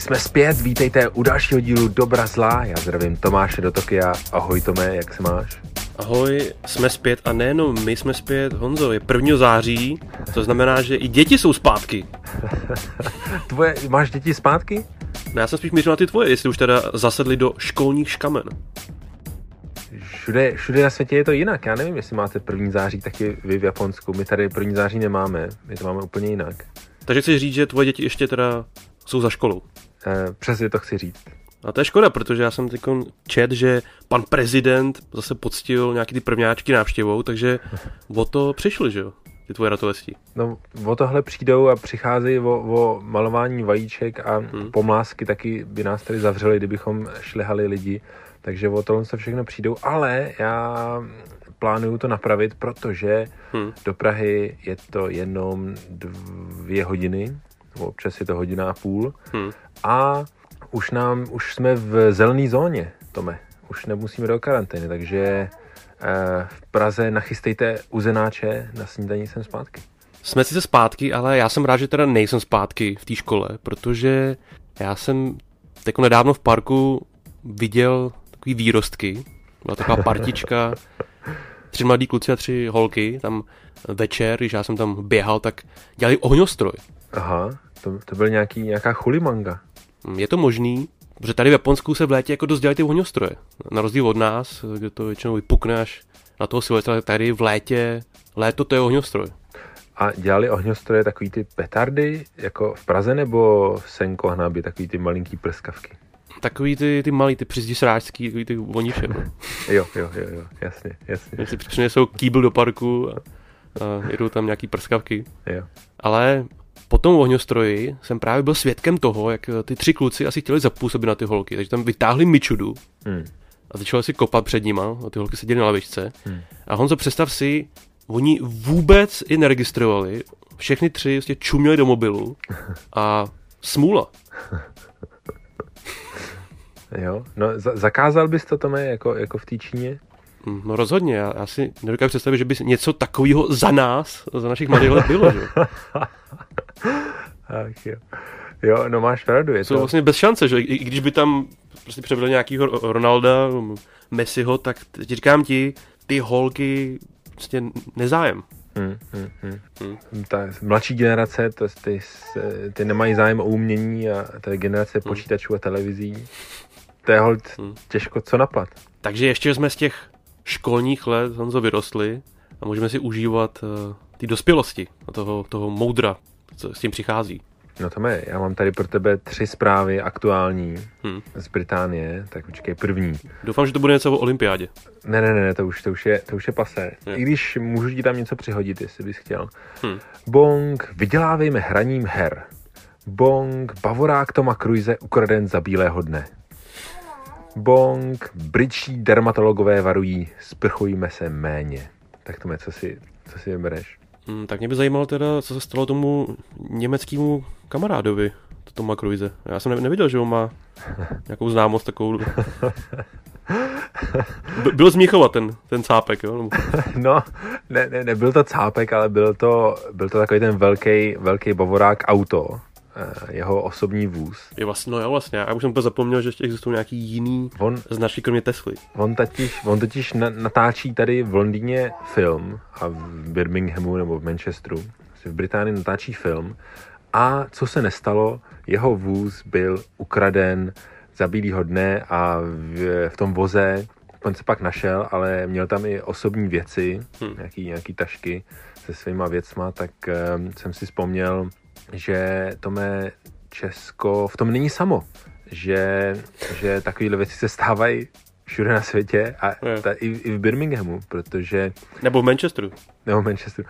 jsme zpět, vítejte u dalšího dílu Dobra zlá. Já zdravím Tomáše do Tokia. Ahoj Tome, jak se máš? Ahoj, jsme zpět a nejenom my jsme zpět, Honzo, je 1. září, to znamená, že i děti jsou zpátky. Tvoje, máš děti zpátky? No já jsem spíš mířil na ty tvoje, jestli už teda zasedli do školních škamen. Všude, všude na světě je to jinak. Já nevím, jestli máte 1. září taky vy v Japonsku. My tady 1. září nemáme, my to máme úplně jinak. Takže chceš říct, že tvoje děti ještě teda jsou za školou. E, přesně to chci říct. A to je škoda, protože já jsem teď čet, že pan prezident zase poctil nějaký ty prvňáčky návštěvou, takže o to přišli, že jo? Ty tvoje ratolesti. No, o tohle přijdou a přicházejí o, o malování vajíček a hmm. pomlásky taky by nás tady zavřeli, kdybychom šlehali lidi. Takže o tohle se všechno přijdou, ale já plánuju to napravit, protože hmm. do Prahy je to jenom dvě hodiny, občas je to hodina a půl. Hmm. A už nám, už jsme v zelené zóně, Tome. Už nemusíme do karantény, takže eh, v Praze nachystejte uzenáče, na snídaní jsem zpátky. Jsme sice zpátky, ale já jsem rád, že teda nejsem zpátky v té škole, protože já jsem jako nedávno v parku viděl takový výrostky, byla taková partička, tři mladí kluci a tři holky, tam večer, když já jsem tam běhal, tak dělali ohňostroj. Aha, to, to byl nějaký, nějaká chulimanga. Je to možný, protože tady v Japonsku se v létě jako dost dělají ty ohňostroje. Na rozdíl od nás, kde to většinou vypukne až na toho Silvestra, tady v létě, léto to je ohňostroj. A dělali ohňostroje takový ty petardy, jako v Praze nebo v Senko Hnabi, takový ty malinký prskavky? Takový ty, ty malý, ty přizdi sráčský, takový ty voniče. jo, jo, jo, jo, jasně, jasně. Si přinesou kýbl do parku a, a jedou tam nějaký prskavky. Jo. Ale po tom ohňostroji jsem právě byl svědkem toho, jak ty tři kluci asi chtěli zapůsobit na ty holky, takže tam vytáhli mičudu hmm. a začali si kopat před nima a ty holky seděly na lavičce. Hmm. A Honzo, představ si, oni vůbec i neregistrovali, všechny tři vlastně čuměli do mobilu a smůla. Jo, no zakázal bys to, Tome, jako, jako v té Číně? Hm, no rozhodně, já, já si nedokážu představit, že by něco takového za nás, za našich mladých let bylo, že? Ach jo. Jo, no máš pravdu. Je Jsou to... vlastně bez šance, že i, když by tam prostě převedl nějakýho Ronalda, Messiho, tak říkám ti, ty holky prostě nezájem. Hmm, hmm, hmm. Hmm. Ta mladší generace, to, ty, ty nemají zájem o umění a ta generace hmm. počítačů a televizí, to je hold hmm. těžko co napad. Takže ještě jsme z těch školních let Honzo vyrostli a můžeme si užívat uh, ty dospělosti a toho, toho moudra, co s tím přichází. No to je, já mám tady pro tebe tři zprávy aktuální hmm. z Británie, tak počkej, první. Doufám, že to bude něco o olympiádě. Ne, ne, ne, to už, to už, je, to už je pasé. Je. I když můžu ti tam něco přihodit, jestli bys chtěl. Hmm. Bong, vydělávejme hraním her. Bong, bavorák Toma Cruise ukraden za bílého dne. Bong, britští dermatologové varují, sprchujme se méně. Tak to co si, co si vybereš? Hmm, tak mě by zajímalo teda, co se stalo tomu německému kamarádovi, Toma Cruise. Já jsem neviděl, že on má nějakou známost takovou. Byl z Mnichova ten, ten cápek, jo? No, ne, ne, nebyl to cápek, ale byl to, byl to takový ten velký, velký bavorák auto, jeho osobní vůz. Je vlastně, no já vlastně, já už jsem to zapomněl, že ještě existují nějaký jiný on, značky kromě Tesly. On totiž, on totiž natáčí tady v Londýně film a v Birminghamu nebo v Manchesteru, v Británii natáčí film a co se nestalo, jeho vůz byl ukraden za bílýho dne a v, v tom voze on se pak našel, ale měl tam i osobní věci, hmm. nějaký, nějaký tašky se svýma věcma, tak um, jsem si vzpomněl, že to mé Česko v tom není samo, že, že takovéhle věci se stávají všude na světě a ta, i, i v Birminghamu, protože... Nebo v Manchesteru. Nebo v Manchesteru.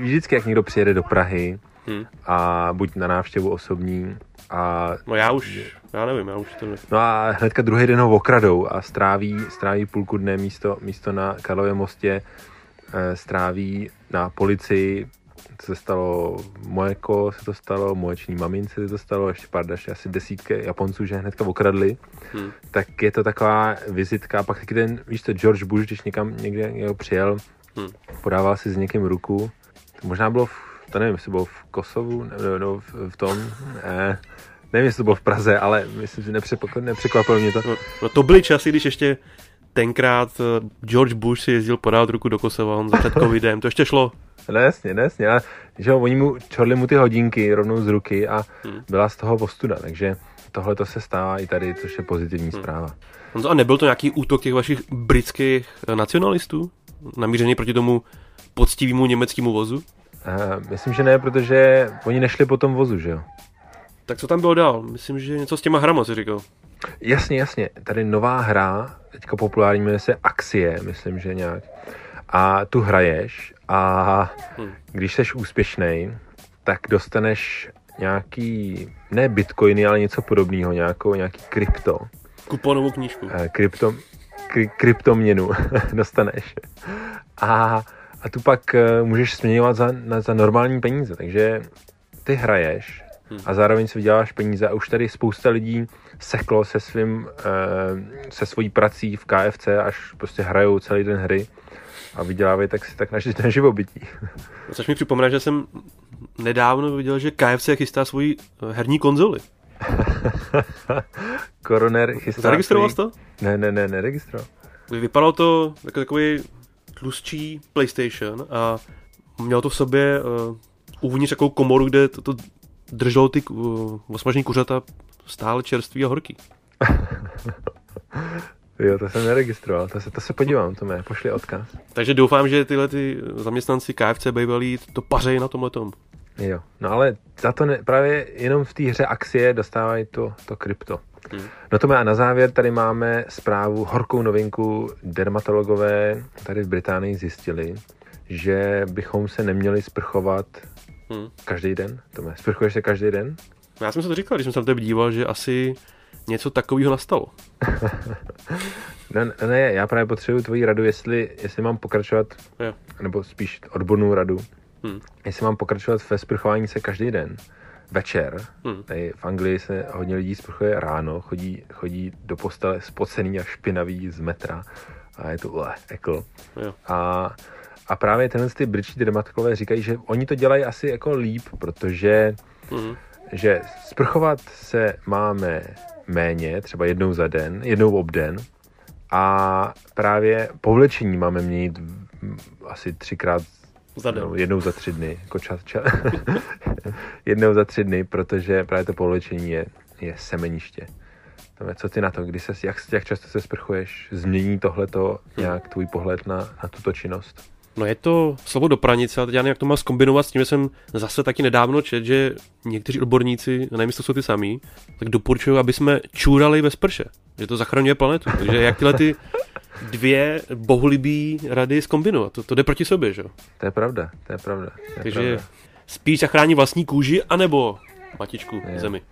Vždycky, jak někdo přijede do Prahy hmm. a buď na návštěvu osobní a... No já už, já nevím, já už to nevím. No a hnedka druhý den ho okradou a stráví, stráví půlku dne místo, místo na Karlově mostě eh, stráví na policii se stalo Mojeko, se to stalo, moječní mamince se to stalo, ještě pár další, asi desítky Japonců, že hnedka okradli, hmm. tak je to taková vizitka, a pak taky ten, víš to, George Bush, když někam někde někdo přijel, hmm. podával si s někým ruku, to možná bylo v, to nevím, jestli bylo v Kosovu, nebo, nebo v, v tom, ne, nevím, jestli to bylo v Praze, ale myslím, že nepřekvapilo mě to. No, no to byly časy, když ještě tenkrát eh, George Bush si jezdil podávat ruku do Kosova, on před covidem, to ještě šlo. No jasně, no jasně, ale že oni mu čorli mu ty hodinky rovnou z ruky a hmm. byla z toho postuda, takže tohle to se stává i tady, což je pozitivní hmm. zpráva. A nebyl to nějaký útok těch vašich britských eh, nacionalistů? Namířený proti tomu poctivému německému vozu? Uh, myslím, že ne, protože oni nešli po tom vozu, že jo? Tak co tam bylo dál? Myslím, že něco s těma hrama si říkal. Jasně, jasně. Tady nová hra, teďka populární, jmenuje se Axie, myslím, že nějak. A tu hraješ a hmm. když jsi úspěšný, tak dostaneš nějaký, ne bitcoiny, ale něco podobného, nějakou, nějaký krypto. Kuponovou knížku. Eh, krypto, kry, kryptoměnu dostaneš. A, a tu pak eh, můžeš směňovat za, na, za normální peníze, takže ty hraješ hmm. a zároveň si vyděláš peníze a už tady spousta lidí seklo se svým, eh, se svojí prací v KFC, až prostě hrajou celý den hry a vydělávají tak si tak na, na živobytí. Což mi připomíná, že jsem nedávno viděl, že KFC chystá svoji eh, herní konzoli. Koroner chystá Zaregistroval jsi to? Ne, ne, ne, neregistroval. Vypadalo to jako takový tlustší PlayStation a mělo to v sobě uh, uvnitř takovou komoru, kde to, to drželo ty uh, osmažený kuřata stále čerstvý a horký. Jo, to jsem neregistroval, to se, to se podívám, to mě pošli odkaz. Takže doufám, že tyhle ty zaměstnanci KFC bývalí to pařejí na tomhle tom. Jo, no ale za to ne, právě jenom v té hře akcie dostávají to, to krypto. Hmm. No to a na závěr tady máme zprávu, horkou novinku. Dermatologové tady v Británii zjistili, že bychom se neměli sprchovat hmm. každý den. Tome, sprchuješ se každý den? Já jsem se to říkal, když jsem se na tebe díval, že asi něco takového nastalo. no, ne, já právě potřebuji tvoji radu, jestli, jestli mám pokračovat, jo. nebo spíš odbornou radu, hmm. jestli mám pokračovat ve sprchování se každý den, večer. Hmm. Tady v Anglii se hodně lidí sprchuje ráno, chodí, chodí do postele spocený a špinavý z metra a je to ule, ekl. Jo. A, a právě tenhle ty britští dermatologové říkají, že oni to dělají asi jako líp, protože hmm. že sprchovat se máme méně, třeba jednou za den, jednou obden a právě povlečení máme měnit asi třikrát za den. No, jednou za tři dny, jako čas, čas. jednou za tři dny, protože právě to povlečení je, je semeniště. Co ty na to, kdy se, jak, jak často se sprchuješ, změní tohleto nějak tvůj pohled na, na tuto činnost? No je to slovo do pranice, ale teď já nevím, jak to má zkombinovat s tím, že jsem zase taky nedávno čet, že někteří odborníci, nevím, jestli to jsou ty samý, tak doporučují, aby jsme čůrali ve sprše, že to zachraňuje planetu. Takže jak tyhle ty dvě bohulibý rady zkombinovat, to, to jde proti sobě, že? To je pravda, to je pravda. To je Takže pravda. spíš zachrání vlastní kůži, anebo matičku je. zemi.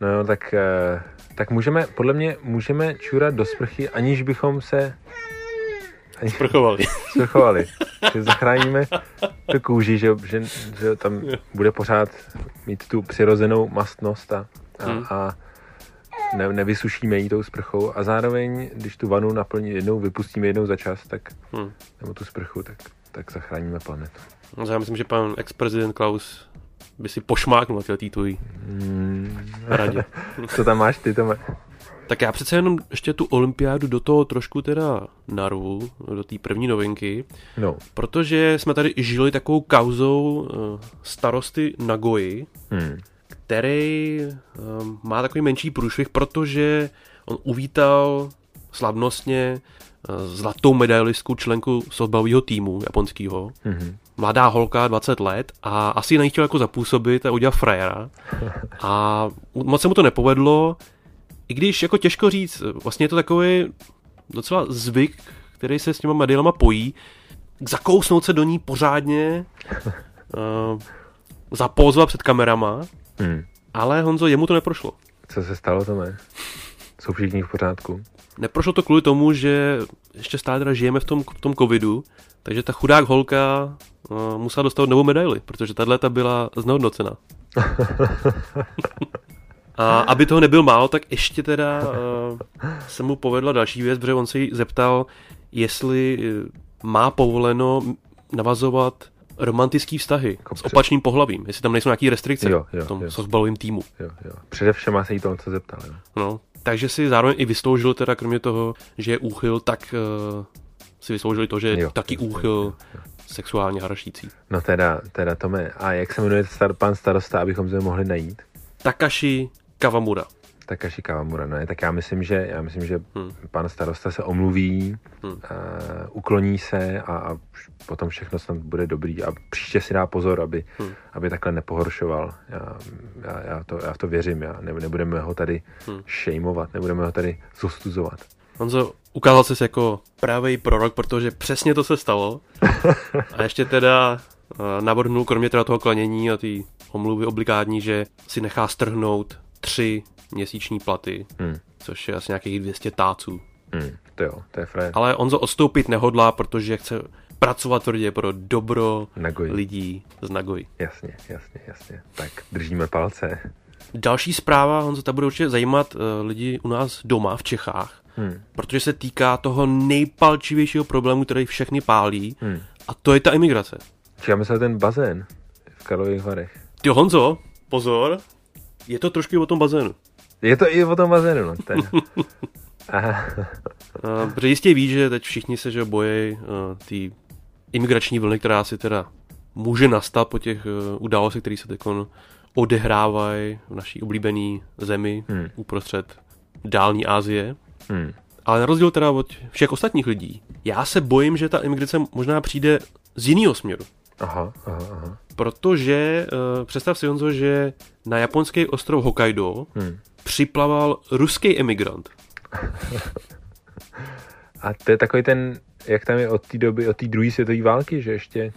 No tak, eh, tak můžeme, podle mě můžeme čůrat do sprchy, aniž bychom se Sprchovali. Sprchovali. Že zachráníme tu kůži, že, že, že tam bude pořád mít tu přirozenou mastnost a, a, hmm. a ne, nevysušíme jí tou sprchou a zároveň, když tu vanu naplní jednou, vypustíme jednou za čas, tak, hmm. nebo tu sprchu, tak, tak zachráníme planetu. No, já myslím, že pan ex-prezident Klaus by si pošmáknul na té tvojí hmm. radě. Co tam máš ty, Tome? Tak já přece jenom ještě tu olympiádu do toho trošku teda narvu, do té první novinky, no. protože jsme tady žili takovou kauzou uh, starosty Nagoji, hmm. který uh, má takový menší průšvih, protože on uvítal slavnostně uh, zlatou medailistku členku softbalového týmu japonského. Mm-hmm. Mladá holka, 20 let a asi na chtěl jako zapůsobit a udělat frajera. A moc se mu to nepovedlo, i když jako těžko říct, vlastně je to takový docela zvyk, který se s těma medailama pojí, zakousnout se do ní pořádně, uh, zapózovat před kamerama, hmm. ale Honzo, jemu to neprošlo. Co se stalo, Tome? Jsou všichni v pořádku? Neprošlo to kvůli tomu, že ještě stále teda žijeme v tom, v tom covidu, takže ta chudák holka uh, musela dostat novou medaili, protože tahle ta byla znehodnocena. A aby toho nebyl málo, tak ještě teda uh, se mu povedla další věc, protože on se jí zeptal, jestli eh, má povoleno navazovat romantický vztahy jako s před... opačným pohlavím, jestli tam nejsou nějaké restrikce jo, jo, v tom jo. softballovém týmu. Jo, jo. Především se jí to, co zeptal. Jo. No, takže si zároveň i vysloužil teda, kromě toho, že je úchyl, tak uh, si vysloužili to, že je jo, taky úchyl jo, jo. sexuálně harašící. No teda, teda Tome, a jak se jmenuje star, pan starosta, abychom se mohli najít? Takashi Kawamura. Takashi Kawamura, no tak já myslím, že, já myslím, že hmm. pan starosta se omluví, hmm. uh, ukloní se a, a potom všechno snad bude dobrý a příště si dá pozor, aby, hmm. aby takhle nepohoršoval. Já, já, já, to, já v to věřím, já ne, nebudeme ho tady hmm. šejmovat, nebudeme ho tady zostuzovat. Honzo, ukázal jsi jako pravý prorok, protože přesně to se stalo. A ještě teda navrhnul, kromě teda toho klanění a ty omluvy obligátní, že si nechá strhnout tři měsíční platy, hmm. což je asi nějakých 200 táců. Hmm, to jo, to je frér. Ale Onzo odstoupit nehodlá, protože chce pracovat tvrdě pro dobro Nagoji. lidí z Nagoji. Jasně, jasně, jasně. Tak držíme palce. Další zpráva, Honzo, ta bude určitě zajímat uh, lidi u nás doma v Čechách, hmm. protože se týká toho nejpalčivějšího problému, který všechny pálí, hmm. a to je ta imigrace. Čekáme se ten bazén v Karlových Varech. Ty Honzo, pozor, je to trošku o tom bazénu. Je to i o tom bazénu, no. Teda. Protože jistě víš, že teď všichni se že bojí uh, ty imigrační vlny, která si teda může nastat po těch uh, událostech, které se teď odehrávají v naší oblíbené zemi hmm. uprostřed dální Asie. Hmm. Ale na rozdíl teda od všech ostatních lidí, já se bojím, že ta imigrace možná přijde z jiného směru. Aha, aha, aha. Protože uh, představ si, Honzo, že na japonský ostrov Hokkaido hmm. připlaval ruský emigrant. A to je takový ten, jak tam je od té doby, od té druhé světové války, že ještě,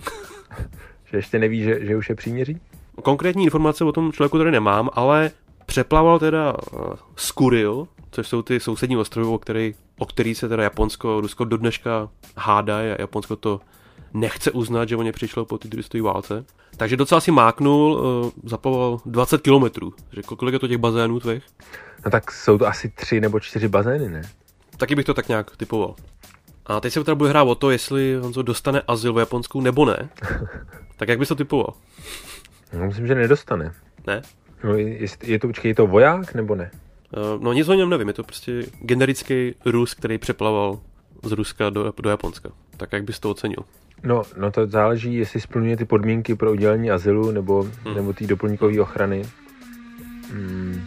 že ještě neví, že, že už je příměří? Konkrétní informace o tom člověku tady nemám, ale přeplaval teda uh, Skuril, což jsou ty sousední ostrovy, o který, o který se teda Japonsko, Rusko do dneška hádá a Japonsko to nechce uznat, že o ně přišlo po té druhé válce. Takže docela si máknul, uh, zaplavoval 20 kilometrů. Kolik je to těch bazénů tvých? No tak jsou to asi tři nebo čtyři bazény, ne? Taky bych to tak nějak typoval. A teď se teda bude hrát o to, jestli Honzo dostane azyl v Japonsku nebo ne. tak jak bys to typoval? No, myslím, že nedostane. Ne? No, je, je to, počkej, je to voják nebo ne? Uh, no nic o něm nevím, je to prostě generický Rus, který přeplaval z Ruska do, do Japonska. Tak jak bys to ocenil? No, no to záleží, jestli splňuje ty podmínky pro udělení azylu nebo, hmm. nebo té doplňkové ochrany. Hmm.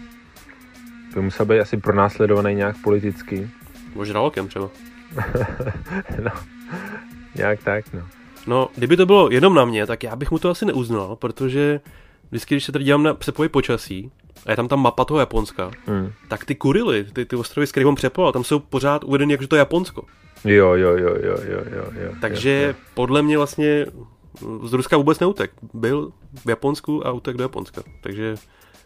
By musel být asi pronásledovaný nějak politicky. Možná okem třeba. no, nějak tak, no. No, kdyby to bylo jenom na mě, tak já bych mu to asi neuznal, protože vždycky, když se tady dívám na přepoje počasí, a je tam ta mapa toho Japonska, hmm. tak ty Kurily, ty, ty ostrovy, s kterými on přepoval, tam jsou pořád uvedeny, jak to je Japonsko. Jo, jo, jo, jo, jo, jo, jo. Takže jo, jo. podle mě vlastně z Ruska vůbec neutek. Byl v Japonsku a utek do Japonska. Takže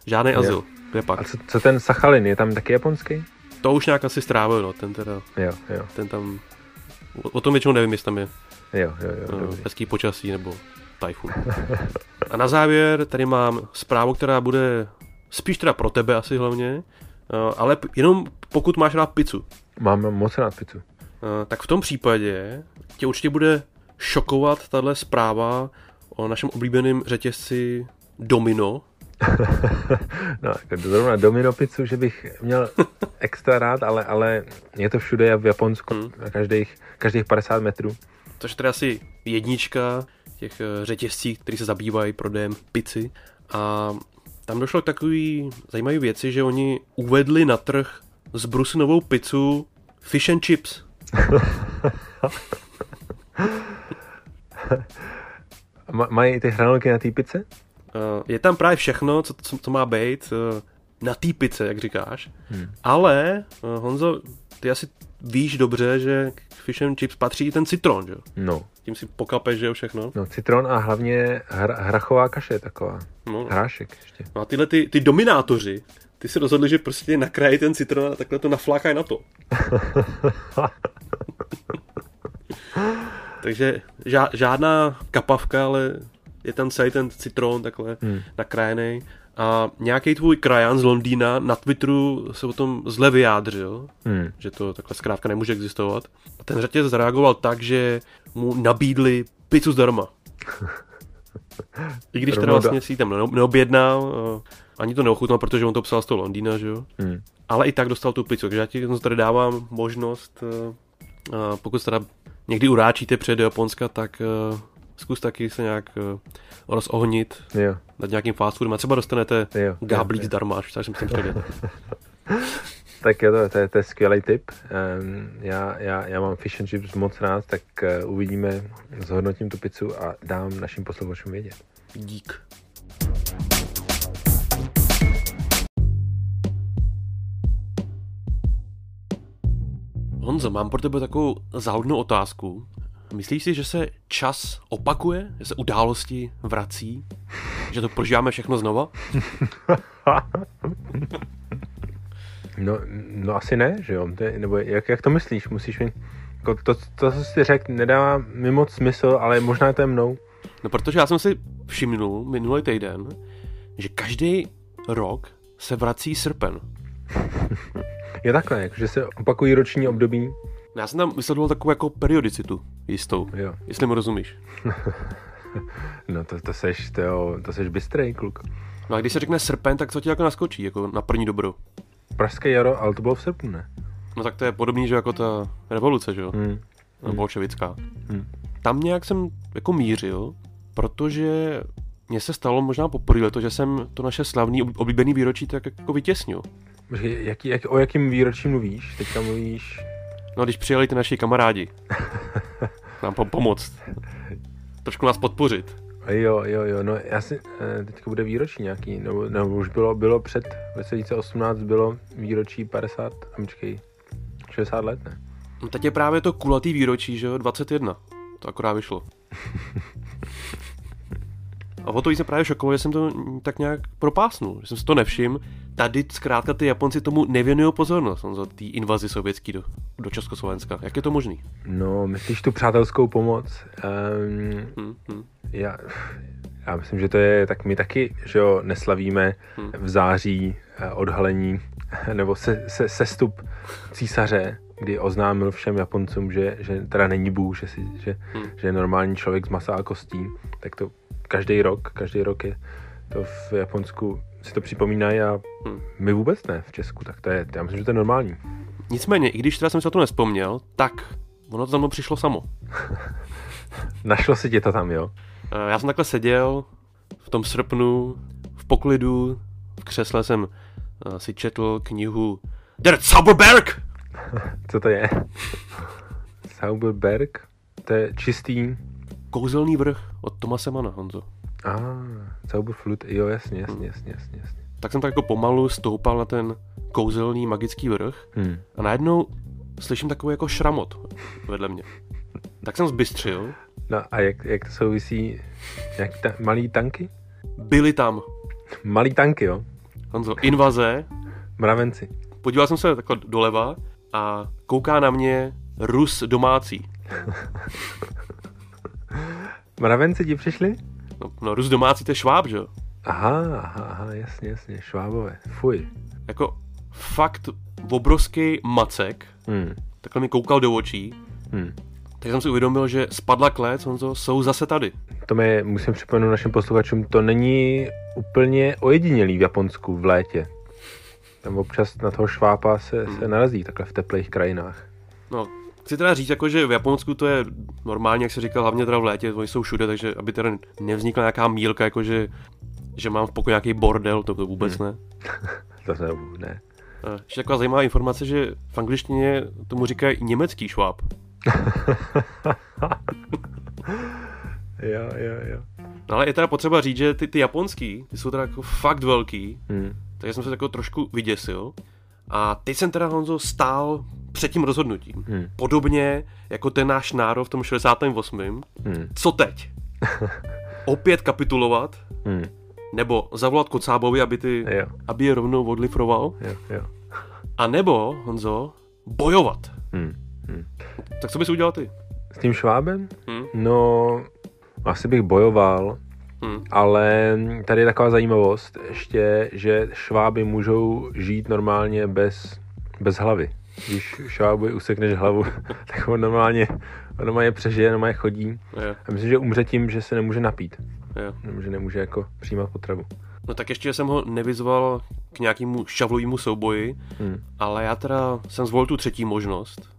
žádný jo. azyl. Je pak. A co, co ten Sachalin, je tam taky japonský? To už nějak asi strávil, no, ten teda. Jo, jo. Ten tam, o, o tom většinou nevím, jestli tam je. Jo, jo, jo. No, hezký počasí nebo tajfun. a na závěr tady mám zprávu, která bude spíš teda pro tebe asi hlavně, eh, ale jenom pokud máš rád pizzu. Mám moc rád pizzu. Eh, tak v tom případě tě určitě bude šokovat tahle zpráva o našem oblíbeném řetězci Domino. no, jako zrovna Domino pizzu, že bych měl extra rád, ale, ale je to všude v Japonsku, hmm. na každých, každých 50 metrů. Což je teda asi jednička těch eh, řetězcí, které se zabývají prodejem pici. A tam došlo k takový zajímavé věci, že oni uvedli na trh zbrusinovou pizzu fish and chips. Mají ty hranolky na té pice? Uh, je tam právě všechno, co, co, co má být uh, na té pice, jak říkáš. Hmm. Ale, uh, Honzo, ty asi víš dobře, že k fish and chips patří i ten citron, že? No. Tím si pokapeš, že jo, všechno. No, citron a hlavně hra, hrachová kaše taková. No. Hrášek ještě. No a tyhle ty, ty dominátoři, ty si rozhodli, že prostě nakrají ten citron a takhle to naflákají na to. Takže žádná kapavka, ale je tam celý ten citron takhle hmm. nakrájený. A nějaký tvůj krajan z Londýna na Twitteru se o tom zle vyjádřil, hmm. že to takhle zkrátka nemůže existovat. A ten řetěz zareagoval tak, že mu nabídli pizzu zdarma. I když teda vlastně si tam neobjednal, ani to neochutnal, protože on to psal z toho Londýna, že jo? Hmm. Ale i tak dostal tu pizzu, takže já ti tady dávám možnost, eh, pokud se teda někdy uráčíte před Japonska, tak zkus taky se nějak rozohnit jo. nad nějakým fast foodem a třeba dostanete jo, gáblík jo, zdarma, až jsem sem přijde. tak je to, to, je, to je skvělý tip. Um, já, já, já mám fish and chips moc rád, tak uh, uvidíme, zhodnotím tu pizzu a dám našim posluchačům vědět. Dík. Honzo, mám pro tebe takovou záhodnou otázku. Myslíš si, že se čas opakuje? Že se události vrací? Že to prožíváme všechno znova? no, no asi ne, že jo? Nebo jak, jak to myslíš? Musíš mi... Jako to, to, co jsi řekl, nedává mi moc smysl, ale možná to je mnou. No protože já jsem si všimnul minulý týden, že každý rok se vrací srpen. je takhle, jako, že se opakují roční období. Já jsem tam vysledoval takovou jako periodicitu jistou, jo. jestli mu rozumíš. no to, to seš, to, to seš bystrej, kluk. No a když se řekne srpen, tak co ti jako naskočí, jako na první dobro? Pražské jaro, ale to bylo v srpnu, ne? No tak to je podobný, že jako ta revoluce, že jo? Hmm. No, bolševická. Hmm. Tam nějak jsem jako mířil, protože mně se stalo možná poprvé to, že jsem to naše slavný oblíbený výročí tak jako vytěsnil. Jak, jak, o jakým výročí mluvíš? Teďka mluvíš... No, když přijeli ty naši kamarádi. nám po- pomoct. Trošku nás podpořit. Jo, jo, jo, no já si, eh, teďka bude výročí nějaký, nebo, nebo už bylo, bylo před, v 2018 bylo výročí 50, amčkej, 60 let, ne? No teď je právě to kulatý výročí, že jo, 21. To akorát vyšlo. A o to jsem právě šokoval, že jsem to tak nějak propásnul, že jsem si to nevšiml. Tady zkrátka ty Japonci tomu nevěnují pozornost, za té invazi sovětský do, do Československa. Jak je to možný? No, myslíš tu přátelskou pomoc? Um, hmm, hmm. Já, já myslím, že to je, tak my taky, že jo, neslavíme hmm. v září eh, odhalení nebo se, se, sestup císaře, kdy oznámil všem Japoncům, že, že teda není Bůh, že, si, že, hmm. že je normální člověk z masa a kostí, tak to každý rok, každý rok je to v Japonsku si to připomínají a hmm. my vůbec ne v Česku, tak to je, já myslím, že to je normální. Nicméně, i když teda jsem se to nespomněl, tak ono to za mnou přišlo samo. Našlo si tě to tam, jo? Eh, já jsem takhle seděl v tom srpnu, v poklidu, v křesle jsem uh, si četl knihu Der Zauberberg! Co to je? Zauberberg? To je čistý Kouzelný vrch od Tomase Mana, Honzo. A, ah, Zauberflut, jo, jasně, jasně, jasně, jasně, jasně. Tak jsem tak jako pomalu stoupal na ten kouzelný magický vrch hmm. a najednou slyším takový jako šramot vedle mě. Tak jsem zbystřil. No a jak, jak to souvisí? Jak ta, malý tanky? Byli tam. Malý tanky, jo? Honzo, invaze. Mravenci. Podíval jsem se takhle doleva a kouká na mě Rus domácí. Mravenci ti přišli? No, no Rus domácí to je šváb, že jo? Aha, aha, aha, jasně, jasně, švábové, fuj. Jako fakt obrovský macek, hmm. takhle mi koukal do očí, hmm. tak jsem si uvědomil, že spadla klec, Honzo, jsou zase tady. To mi musím připomenout našim posluchačům, to není úplně ojedinělý v Japonsku v létě. Tam občas na toho švápa se, hmm. se narazí takhle v teplých krajinách. No, Chci teda říct, jako, že v Japonsku to je normálně, jak se říkal, hlavně teda v létě, oni jsou všude, takže aby teda nevznikla nějaká mílka, jako že, že mám v pokoji nějaký bordel, to, to vůbec hmm. ne. to ne, ne. ještě taková zajímavá informace, že v angličtině tomu říkají německý šváb. jo, jo, jo. No, ale je teda potřeba říct, že ty, ty japonský, ty jsou teda jako fakt velký, hmm. Takže jsem se jako trošku vyděsil. A teď jsem teda, Honzo, stál před tím rozhodnutím. Hmm. Podobně jako ten náš národ v tom 68. Hmm. Co teď? Opět kapitulovat? Hmm. Nebo zavolat Kocábovi, aby, ty, jo. aby je rovnou odlifroval? Jo, jo. A nebo, Honzo, bojovat. Hmm. Hmm. Tak co bys udělal ty? S tím švábem? Hmm. No, asi bych bojoval, Hmm. Ale tady je taková zajímavost ještě, že šváby můžou žít normálně bez, bez hlavy. Když švábovi usekneš hlavu, tak on normálně, on normálně přežije, normálně chodí. Jo, A myslím, že umře tím, že se nemůže napít. Nebo že nemůže jako přijímat potravu. No tak ještě jsem ho nevyzval k nějakému šavlovému souboji, Hmm. ale já teda jsem zvolil tu třetí možnost,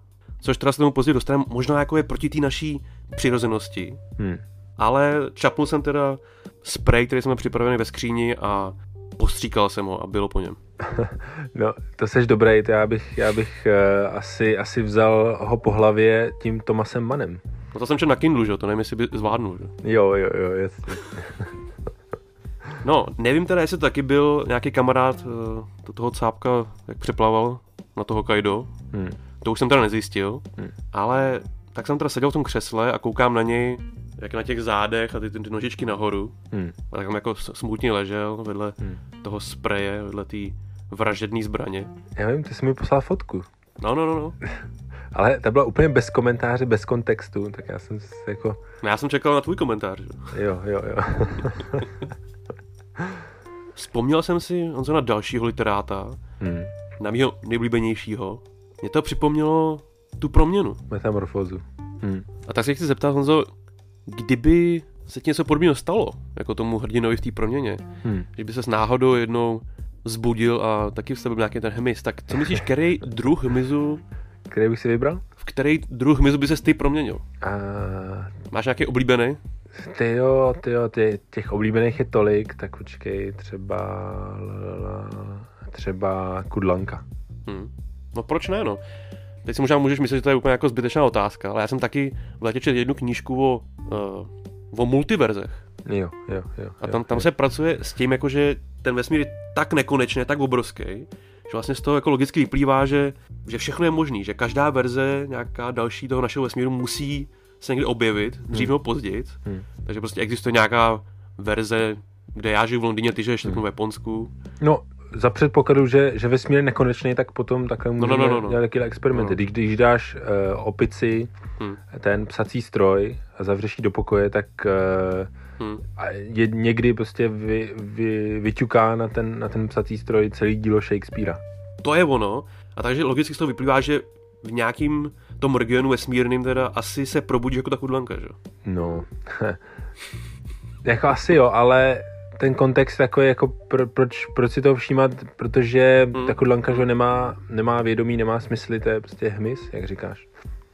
což teda se tomu později dostaneme, možná jako je proti té naší přirozenosti, Hmm. Ale čapnul jsem teda spray, který jsme připravený ve skříni a postříkal jsem ho a bylo po něm. No, to seš dobrý, to já bych, já bych uh, asi, asi vzal ho po hlavě tím Tomasem Manem. No to jsem četl na Kindlu, že jo, to nevím, jestli by zvládnul, že? Jo, jo, jo, jasně. No, nevím teda, jestli to taky byl nějaký kamarád to toho cápka, jak přeplaval na toho Kaido. Hmm. To už jsem teda nezjistil, Hmm. ale tak jsem teda seděl v tom křesle a koukám na něj, jak na těch zádech a ty, ty, nožičky nahoru. Hmm. A tak tam jako smutně ležel vedle Hmm. toho spreje, vedle té vražedné zbraně. Já vím, ty jsi mi poslal fotku. No, no, no, no. Ale ta byla úplně bez komentáře, bez kontextu, tak já jsem si jako, No, Já jsem čekal na tvůj komentář. jo, jo, jo. Vzpomněl jsem si, Honzo, na dalšího literáta, Hmm. na mého nejblíbenějšího. Mě to připomnělo tu proměnu. Metamorfózu. Hmm. A tak se chci zeptat, Honzo, kdyby se ti něco podobného stalo, jako tomu hrdinovi v té proměně, Hmm. že by se náhodou jednou zbudil a taky v tebe byl nějaký ten hmyz, tak co myslíš, který druh hmyzu, Který bych si vybral? v který druh hmyzu by se ty proměnil? A Máš nějaký oblíbený? ty jo, ty jo, ty, těch oblíbených je tolik, tak počkej, třeba, třeba Kudlanka. Hm. No proč ne, no? Teď si možná můžeš myslet, že to je úplně jako zbytečná otázka, ale já jsem taky v létě četl jednu knížku o, uh, o multiverzech. Jo, jo, jo. A tam, tam jo. se pracuje s tím, jako že ten vesmír je tak nekonečný, tak obrovský, že vlastně z toho jako logicky vyplývá, že, že všechno je možný, že každá verze, nějaká další toho našeho vesmíru musí se někdy objevit, dřív nebo později. Hmm. Takže prostě existuje nějaká verze, kde já žiju v Londýně, ty žiješ hmm. v Japonsku. No, za předpokladu, že, že vesmír je nekonečný, tak potom takhle no, můžeme no, no, no. dělat takové experimenty. No. Když, když dáš uh, opici Hmm. ten psací stroj a zavřeš ji do pokoje, tak uh, Hmm. a je, někdy prostě vy, vy, vyťuká na ten, na ten psací stroj celý dílo Shakespearea. To je ono. A takže logicky z toho vyplývá, že v nějakým tom regionu vesmírným teda asi se probudí jako ta kudlanka, že? No, jako asi jo, ale ten kontext takový, jako pro, proč, proč si toho všímat, protože Hmm. ta kudlanka, že nemá, nemá vědomí, nemá smysly, to je prostě hmyz, jak říkáš.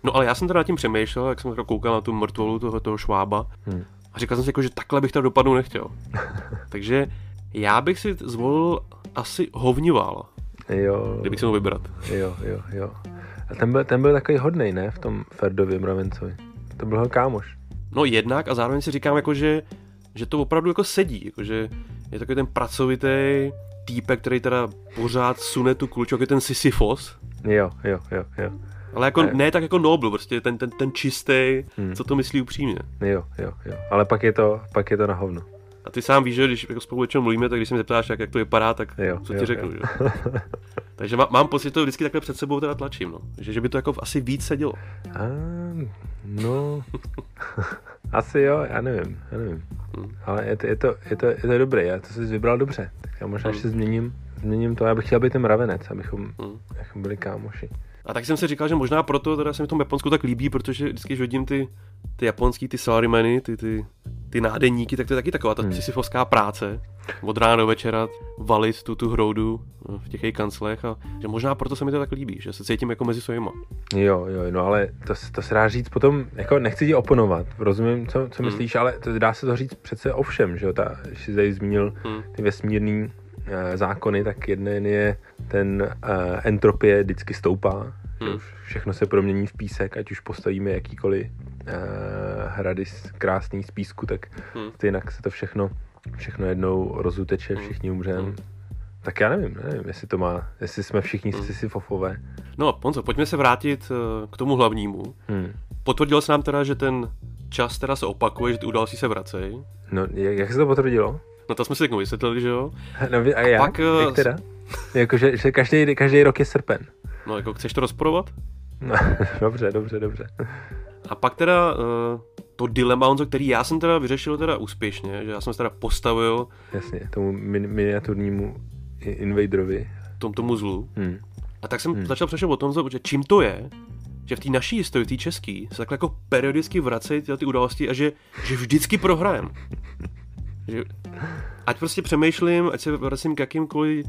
No ale já jsem teda nad tím přemýšlel, jak jsem teda koukal na tu mrtvolu toho, toho švába Hmm. a říkal jsem si jako, že takhle bych teda dopadnout nechtěl. Takže já bych si zvolil asi hovnival, Jo, kdybych si mohl vybrat. jo, jo, jo. A ten byl, ten byl takový hodnej, ne, v tom Ferdově mravencovi. To byl kámoš. No jednak a zároveň si říkám jako, že, že to opravdu jako sedí, jako, že je takový ten pracovitý týpek, který teda pořád sune tu klučku, jako je ten Sisyfos, Jo, jo, jo, jo. ale jako Ne. tak jako Noble, prostě ten, ten, ten čistý, Hmm. co to myslí upřímně. Jo, jo, jo. Ale pak je to, pak je to na hovno. Ty sám víš, že když jako spolu většinou mluvíme, tak když se mě zeptáš, jak, jak to vypadá, tak Jo, co jo, ti řeknu, jo. že? Takže má, mám pocit, že to vždycky takhle před sebou teda tlačím, no. Že, že by to jako asi víc sedělo. A, no, asi jo, já nevím, já nevím. Hmm. Ale je to, je to, je to, je to dobré, já to jsi vybral dobře. Tak já možná Hmm. ještě změním, změním to, já bych chtěl být ten mravenec, abychom, Hmm. abychom byli kámoši. A tak jsem si říkal, že možná proto teda se mi v tom Japonsku tak líbí, protože vždycky, když vidím ty, ty japonský, ty salarymany, ty, ty, ty nádeníky, tak to je taky taková ta Hmm. sisyfovská práce. Od rána do večera valit tu, tu hroudu no, v těch jejich kanclech a že možná proto se mi to tak líbí, že se cítím jako mezi svýma. Jo, jo, no ale to, to se dá říct potom, jako nechci ti oponovat, rozumím, co, co Hmm. myslíš, ale to dá se to říct přece o všem, že jo, ta, když jsi tady zmínil Hmm. ty vesmírný uh, zákony, tak jeden je ten uh, entropie vždycky stoupá, Hmm. už všechno se promění v písek, ať už postavíme jakýkoliv uh, hrady z- krásný z písku, tak Hmm. stejnak se to všechno, všechno jednou rozuteče, Hmm. všichni umřeme. Hmm. Tak já nevím, nevím, jestli to má, jestli jsme všichni Hmm. Sisyfofové. No, Ponzo, pojďme se vrátit eh, k tomu hlavnímu. Hmm. Potvrdil se nám teda, že ten čas teda se opakuje, že ty událostí se vracejí. No, jak, jak se to potvrdilo? No to jsme si jako vysvětlili, že jo? No, vy- a jak? pak, eh, jak teda? Jako, že, že každý, každý rok je srpen. No jako chceš to rozporovat? No, dobře, dobře, dobře. A pak teda uh, to dilema, Honzo, který já jsem teda vyřešil teda úspěšně, že já jsem se teda postavil Jasně, tomu min, miniaturnímu invaderovi. tom, tomu zlu. Hmm. A tak jsem hmm. začal přešel o tom, že čím to je, že v té naší historii, té český, se takhle jako periodicky vracejí ty, ty události a že, že vždycky prohrajem. Že, ať prostě přemýšlím, ať se vracím k jakýmkoliv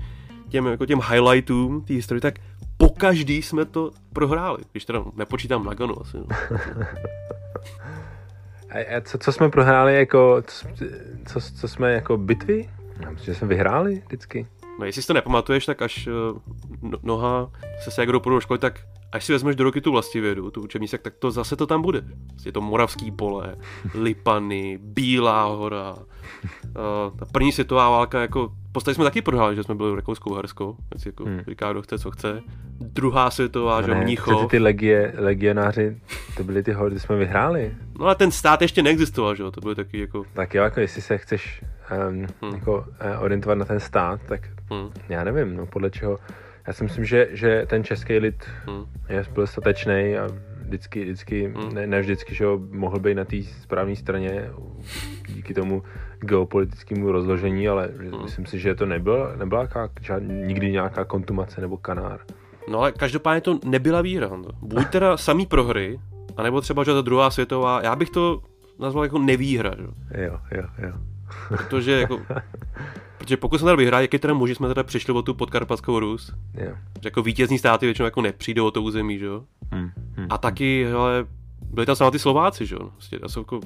těm, jako těm highlightům té historie, tak po každý jsme to prohráli. Když teda nepočítám Nagano asi. No. A, a co, co jsme prohráli jako, co, co jsme jako bitvy? Já myslím, že jsme vyhráli vždycky. No jestli si to nepamatuješ, tak až uh, no, noha se se jak do školy, tak až si vezmeš do roky tu vlastivědu, tu učební tak to zase to tam bude. Je to Moravský pole, Lipany, Bílá hora. Uh, ta první světová válka, jako v podstatě jsme taky prohráli, že jsme byli Rakouskou Herskou, jestli jako hmm. říká, kdo chce, co chce. Druhá světová, no že Mnichov. Ty, ty legie, legionáři, to byly ty hody, jsme vyhráli. No a ten stát ještě neexistoval, že jo, to byly taky jako... Tak jo, jako jestli se chceš um, hmm. jako, uh, orientovat na ten stát, tak hmm. já nevím, no podle čeho já si myslím, že, že ten český lid hmm. je byl statečný a vždycky, vždycky hmm. ne, ne vždycky, že mohl být na té správné straně díky tomu geopolitickému rozložení, ale hmm. myslím si, že to nebyla, nebyla jaká, žád, nikdy nějaká kontumace nebo kanár. No ale každopádně to nebyla výhra. No. Buď teda samý prohry, anebo třeba, že ta druhá světová, já bych to nazval jako nevýhra. Že? Jo, jo, jo. Protože jako Protože pokud jsme teda vyhráli, jaký teda muži jsme teda přišli o tu podkarpatskou Rus. Yeah. Že jako vítězní státy většinou jako nepřijdou o to území, že jo. Hmm. Hmm. A taky, hele, byli tam sama ty Slováci, že jo. Prostě, jsou jako,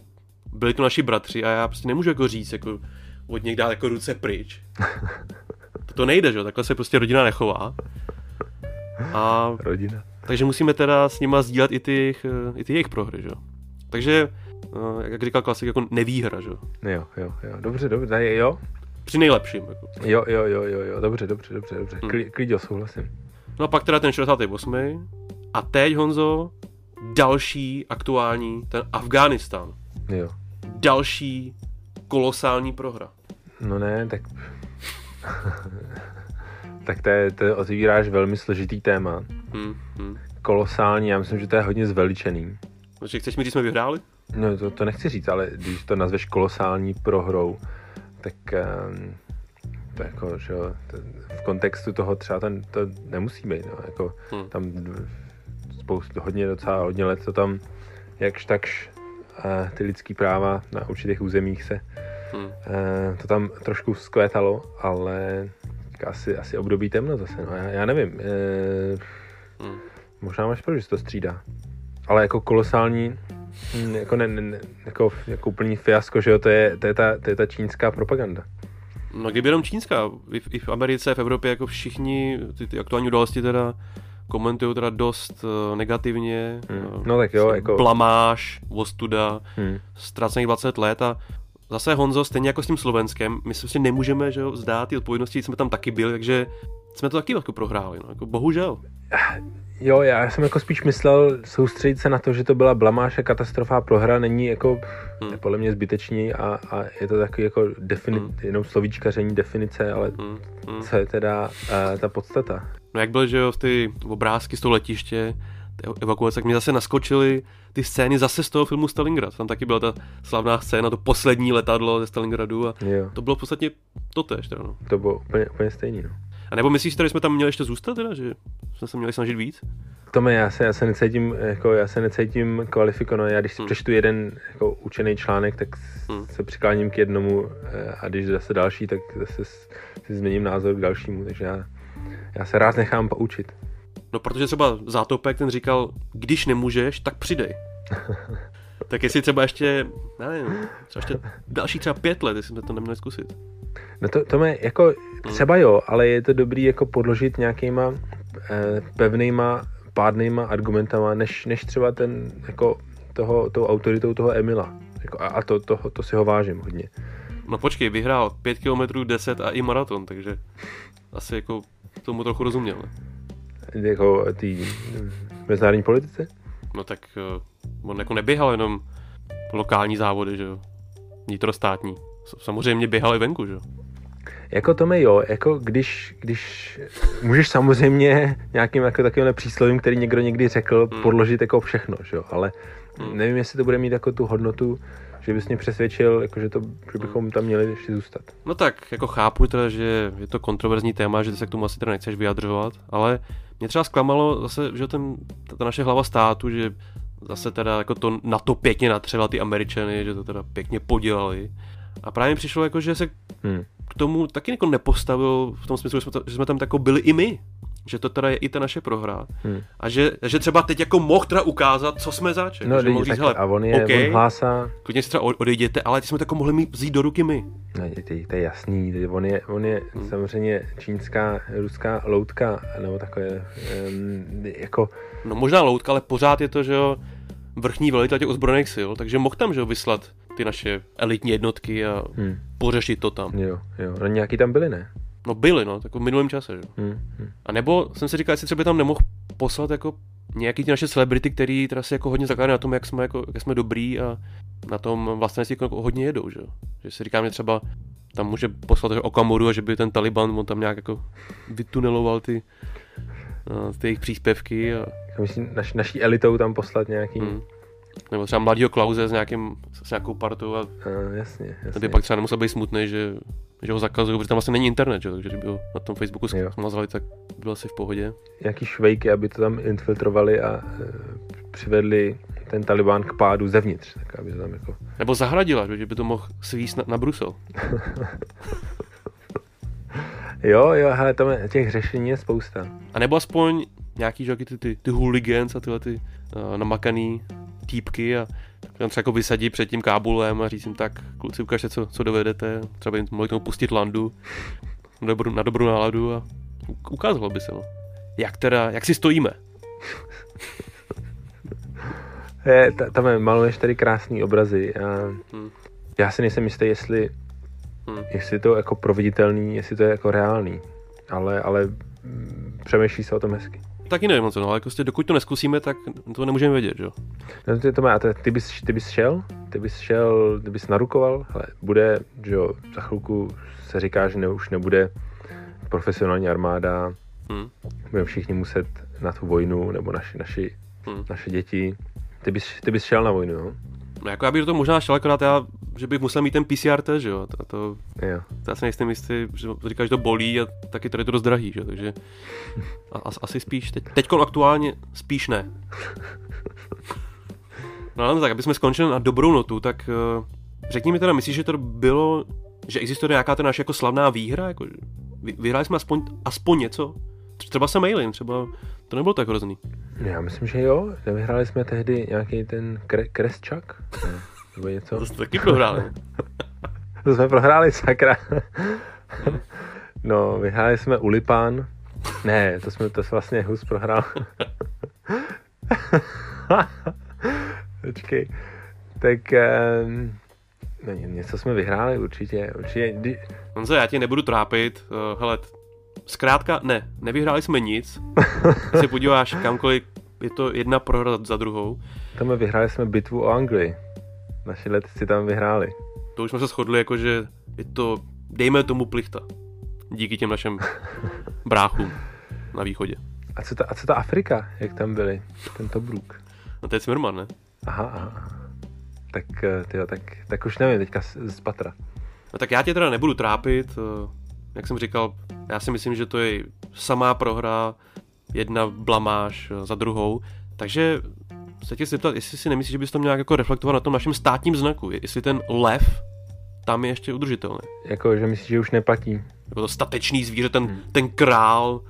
byli to naši bratři a já prostě nemůžu jako říct, jako od něk dát jako ruce pryč. to, to nejde, že jo, takhle se prostě rodina nechová. A, rodina. Takže musíme teda s nima sdílet i ty, i ty jejich prohry, že jo. Takže, jak říkal klasik, jako nevýhra, že jo. Jo, jo, jo, dobře, dobře, jo, při nejlepším. Jako. Jo, jo, jo, jo, jo, dobře, dobře, dobře, dobře. Hmm. Kli, souhlasím. No a pak teda ten 68. A teď, Honzo, další aktuální, ten Afghánistán. Jo. Další kolosální prohra. No ne, tak... tak to, je, to otvíráš velmi složitý téma. Hmm, hmm. Kolosální, já myslím, že to je hodně zveličený. Takže chceš mi říct, jsme vyhráli? No to, to nechci říct, ale když to nazveš kolosální prohrou, tak ehm, to jako, že jo, v kontextu toho třeba ten, to nemusí být, no, jako hmm. tam spoustu, hodně docela, hodně let to tam jakž takž uh, ty lidský práva na určitých územích se hmm. uh, to tam trošku zkvétalo, ale asi, asi období temno zase, no, já, já nevím, uh, hmm. možná máš pravdu, že se to střídá, ale jako kolosální jako, ne, ne, jako, jako úplný fiasko, že jo, to je, to je, ta, to je ta čínská propaganda. No kdyby jenom čínská, i v, i v Americe, v Evropě, jako všichni ty, ty aktuální události teda komentují teda dost uh, negativně. Hmm. Uh, no tak jo, jako... Blamáž, ostuda, hmm. ztracených 20 let a zase Honzo, stejně jako s tím Slovenskem, my si nemůžeme že jo, zdát ty odpovědnosti, jsme tam taky byli, takže jsme to taky jako prohráli, no, jako bohužel. Jo, já jsem jako spíš myslel soustředit se na to, že to byla blamáž a katastrofa prohra není jako hmm. podle mě zbytečný a, a je to takový jako defini- hmm. jenom slovíčkaření definice, ale hmm. Hmm. co je teda uh, ta podstata? No jak byl, že jo, v ty obrázky z toho letiště, evakuace, tak mě zase naskočily ty scény zase z toho filmu Stalingrad. Tam taky byla ta slavná scéna, to poslední letadlo ze Stalingradu a jo. to bylo v podstatě to tež. Teda, no. To bylo úplně, úplně stejný, no. A nebo myslíš, že jsme tam měli ještě zůstat, teda, že jsme se měli snažit víc? Tome, já se, já se necítím, jako, já se necítím kvalifikovaný. Já když si hmm. přečtu jeden jako, učený článek, tak hmm. se přikláním k jednomu eh, a když zase další, tak zase si změním názor k dalšímu. Takže já, já se rád nechám poučit. No protože třeba Zátopek ten říkal, když nemůžeš, tak přidej. tak jestli třeba ještě, nevím, třeba ještě další třeba pět let, jestli jsme to neměli zkusit. No to, to mě jako třeba jo, ale je to dobrý jako podložit nějakýma eh, pevnýma, pádnýma argumentama, než, než třeba ten, jako toho, tou autoritou toho Emila. Jako, a, a to, to, to, si ho vážím hodně. No počkej, vyhrál 5 km 10 a i maraton, takže asi jako tomu trochu rozuměl. Ne? Jako tý mezinárodní politice? No tak uh, on jako neběhal jenom lokální závody, že jo. Vnitrostátní. Samozřejmě běhal i venku, že jo. Jako to mi jo, jako když, když můžeš samozřejmě nějakým jako takovýmhle příslovím, který někdo někdy řekl, Hmm. podložit jako všechno, že jo, ale Hmm. nevím, jestli to bude mít jako tu hodnotu, že bys mě přesvědčil, jako že, to, že bychom tam měli ještě zůstat. No tak, jako chápu teda, že je to kontroverzní téma, že ty se k tomu asi teda nechceš vyjadřovat, ale mě třeba zklamalo zase, že ten, ta, ta naše hlava státu, že zase teda jako to na to pěkně natřela ty Američany, že to teda pěkně podělali. A právě mi přišlo jako, že se Hmm. k tomu taky jako nepostavil v tom smyslu, že jsme, to, že jsme tam jako byli i my. Že to teda je i ta naše prohra. Hmm. A že, že třeba teď jako mohl teda ukázat, co jsme zač. No, že mohl říct, hele, a on je, OK, on hlásá, klidně si třeba odejděte, ale ty jsme to jako mohli mít vzít do ruky my. ne, to, to je jasný, je- on je, on je Hmm. samozřejmě čínská, ruská loutka, nebo takové, um, jako, No možná loutka, ale pořád je to, že jo, vrchní velitel těch ozbrojených sil, takže mohl tam, že jo, vyslat ty naše elitní jednotky a hm, pořešit to tam. jo, jo, no nějaký tam byli, ne? No byli, no, tak v minulém čase, že jo. Hm, hm. A nebo jsem si říkal, jestli třeba tam nemohl poslat jako nějaký ty naše celebrity, který teda si jako hodně zakládají na tom, jak jsme, jako, jak jsme dobrý a na tom vlastně si jako hodně jedou, že. Že si říkám, že třeba tam může poslat že Okamuru a že by ten Taliban on tam nějak jako vytuneloval ty, uh, ty jejich příspěvky a Já myslím, naš, naší elitou tam poslat nějaký, Mm. Nebo třeba mladýho Klauze s, nějakým, s nějakou partou a uh, jasně, ten jasně. by pak třeba nemusel být smutný, že, že ho zakazují, protože tam vlastně není internet, že? takže kdyby ho na tom Facebooku Jo. smazali, tak byl asi v pohodě. Nějaký švejky, aby to tam infiltrovali a uh, přivedli ten Taliban k pádu zevnitř, tak aby to tam jako... Nebo zahradila, že by to mohl svíst na, na Brusel. Jo, jo, hele, tam je, těch řešení je spousta. A nebo aspoň nějaký že, ty, ty, ty hooligans a tyhle ty uh, namakaný týpky a tam třeba jako vysadí před tím Kábulem a říct jim tak, kluci, ukažte, co, co dovedete. Třeba jim mohli k tomu pustit landu na dobrou, na dobrou náladu a ukázalo by se, no. Jak teda, jak si stojíme. Je, ta, tam je, maluješ tady krásný obrazy a Hmm. já si nejsem jistý, jestli, Hmm. jestli to je jako proveditelný, jestli to je jako reálný, ale, ale mm, přemýšlí se o tom hezky. Taky nevím, co, no, ale prostě dokud to neskusíme, tak to nemůžeme vědět, jo. No ty, to má, te- ty, bys, ty bys šel, ty bys šel, ty bys narukoval, hele, bude, že jo, za chvilku se říká, že ne, už nebude profesionální armáda, Hmm. budeme všichni muset na tu vojnu, nebo naši, naši, Hmm. naše děti. Ty bys, ty bys šel na vojnu, jo? No jako já bych do toho možná šel, akorát já, že bych musel mít ten PCR test, že jo. To, to, Jo. to já si nejsem jistý, že říkáš, že to bolí a taky tady je to dost drahý, že jo. Takže a, as- asi spíš, teď, teďkon aktuálně spíš ne. No ale tak, aby jsme skončili na dobrou notu, tak uh, řekni mi teda, myslíš, že to bylo, že existuje nějaká ta naše jako slavná výhra, jako, vyhráli jsme aspoň, aspoň něco? Třeba se mailím, třeba to nebylo tak hrozný. Já myslím, že jo. Nevyhráli jsme tehdy nějaký ten kre, Kresčak? Ne, nebo něco? To jste taky prohráli. To jsme prohráli, sakra. No, vyhráli jsme Ulipán. Ne, to jsme, to jsme vlastně Hus prohrál. Počkej. Tak um, ně- něco jsme vyhráli určitě. určitě. Honzo, já tě nebudu trápit. Uh, hele, zkrátka ne, nevyhráli jsme nic. Když se podíváš kamkoliv, je to jedna prohra za- druhou. Tam vyhráli jsme bitvu o Anglii. Naši letci tam vyhráli. To už jsme se shodli, jako že je to, dejme tomu plichta. Díky těm našim bráchům na východě. A co ta, a co ta Afrika? Jak tam byli? Ten Tobruk. No to je Smirman, ne? Aha, aha. Tak, eh, tyjo, tak, tak už nevím teďka z, z patra. No tak já tě teda nebudu trápit. Jak jsem říkal, já si myslím, že to je samá prohra, jedna blamáž eh, za druhou. Takže se tě zeptat, jestli si nemyslíš, že bys to měl nějak jako reflektovat na tom našem státním znaku. Jestli ten lev tam je ještě udržitelný. Jako, že myslíš, že už neplatí? Jako to statečný zvíře, ten, Hmm. ten král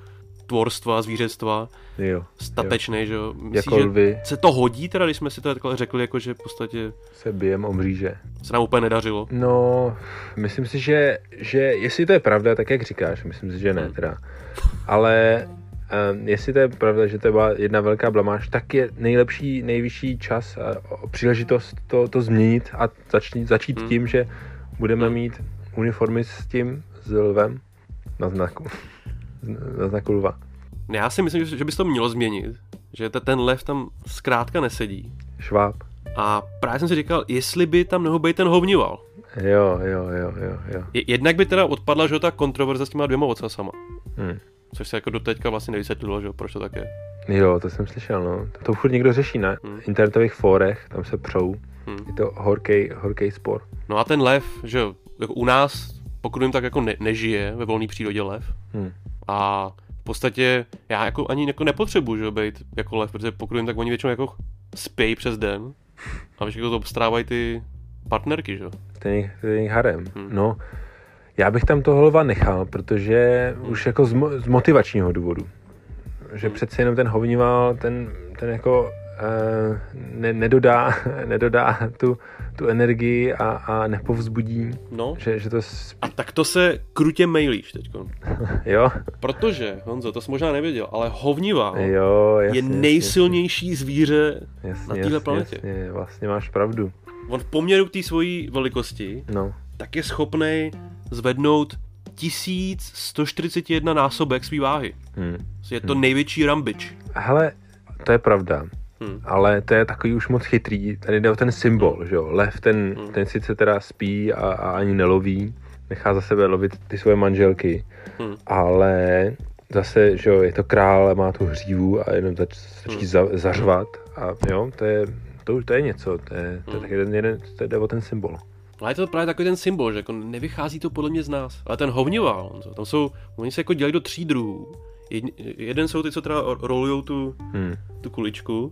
tvorstva, zvířectva, Jo. statečný, že jo. Myslíš, Jako že lvy se to hodí teda, když jsme si to takhle řekli, jako že v podstatě se bijem o mříže. se nám úplně nedařilo. No, myslím si, že, že jestli to je pravda, tak jak říkáš, myslím si, že ne Hmm. teda. Ale um, jestli to je pravda, že to byla jedna velká blamáž, tak je nejlepší, nejvyšší čas a příležitost to, to změnit a začít, začít Hmm. tím, že budeme Hmm. mít uniformy s tím, s lvem na znaku. Na znaku lva. Já si myslím, že že bys to mělo změnit, že te- ten lev tam zkrátka nesedí. Šváb. A právě jsem si říkal, jestli by tam mohl být ten hovnival. Jo, jo, jo, jo, jo. Jednak by teda odpadla, že ta kontroverze s těma dvěma ocasama. Hmm. Což se jako doteďka vlastně nevysvětlilo, že proč to tak je. Jo, to jsem slyšel, no. To furt někdo řeší na hmm. internetových fórech, tam se přou. Hmm. Je to horký, horký spor. No a ten lev, že jako u nás, pokud jim tak jako ne, nežije ve volné přírodě lev. Hmm. A v podstatě já jako ani jako nepotřebuji, že být jako lev, protože pokud jim tak oni většinou jako spějí přes den a jako to obstrávají ty partnerky, že jo? Ten, ten harem, hmm. no. Já bych tam toho lva nechal, protože hmm. už jako z, mo- z motivačního důvodu. Že hmm. přece jenom ten hovnival, ten, ten jako uh, ne, nedodá, nedodá tu, tu energii a, a nepovzbudí. No. Že, že to spí... A tak to se krutě mailíš teď. jo. Protože, Honzo, to jsi možná nevěděl, ale hovnival jo, jasně, je nejsilnější jasně. zvíře jasně, na téhle planetě. Jasně, vlastně máš pravdu. On v poměru k té svojí velikosti no. tak je schopný zvednout 1141 násobek svý váhy. Hmm. Je to hmm. největší rambič. Hele, to je pravda. Hmm. Ale to je takový už moc chytrý. Tady jde o ten symbol, že jo. Lev, ten, hmm. ten sice teda spí a, a ani neloví, nechá za sebe lovit ty svoje manželky, hmm. ale zase, že jo, je to král, má tu hřívu a jenom začí hmm. za, zařvat a jo, to je, to, to je něco, to je, to je hmm. jeden, jeden, to jde o ten symbol. Ale je to právě takový ten symbol, že jako nevychází to podle mě z nás. Ale ten hovnival, tam jsou, oni se jako dělají do tří druhů. Jeden jsou ty, co teda rolujou tu, hmm. tu kuličku,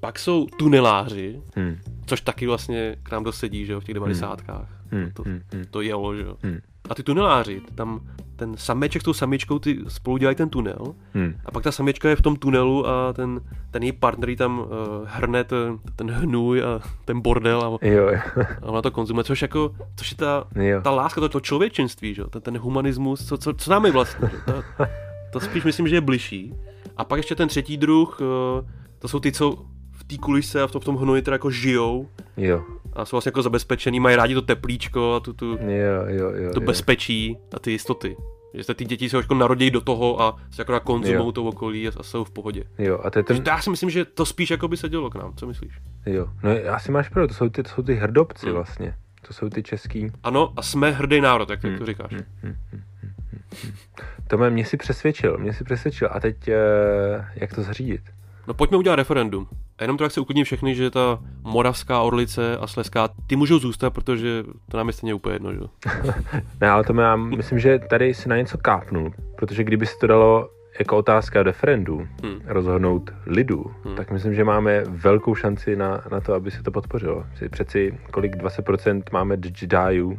pak jsou tuneláři, hmm. což taky vlastně k nám dosedí, že jo, v těch devadesátkách. Hmm. To, hmm. Hmm. to jelo, že jo. Hmm. A ty tuneláři, tam ten sameček s tou samičkou, ty spolu dělají ten tunel hmm. a pak ta samička je v tom tunelu a ten, ten její partner tam uh, hrne ten, ten hnůj a ten bordel a, jo, jo. a ona to konzumuje, což jako, což je ta, jo. ta láska, to, to člověčenství, že? Ten, ten humanismus, co, co, co nám je vlastně, že? To, to spíš myslím, že je bližší. A pak ještě ten třetí druh, uh, to jsou ty, co v té kulišce a v tom, v tom hnoji teda jako žijou. Jo. A jsou vlastně jako zabezpečený, mají rádi to teplíčko a tu, tu, jo, jo, jo, to jo. bezpečí a ty jistoty. Že se ty děti se jako narodí do toho a se jako konzumují to okolí a, a jsou v pohodě. Jo, a to je ten... já si myslím, že to spíš jako by se dělo k nám. Co myslíš? Jo, no asi máš pravdu, to jsou ty, to jsou ty hrdobci hmm. vlastně. To jsou ty český. Ano, a jsme hrdý národ, jak hmm. to říkáš. Hmm. Hmm. Hmm. To mě si přesvědčil, mě si přesvědčil. A teď, uh, jak to zařídit? No pojďme udělat referendum. A jenom to, jak se uklidní všechny, že ta moravská orlice a sleská, ty můžou zůstat, protože to nám je stejně úplně jedno, že? ne, ale to já myslím, že tady si na něco kápnul, protože kdyby se to dalo jako otázka referendu hmm. rozhodnout lidu, hmm. tak myslím, že máme velkou šanci na, na to, aby se to podpořilo. Přeci kolik 20% máme dždájů,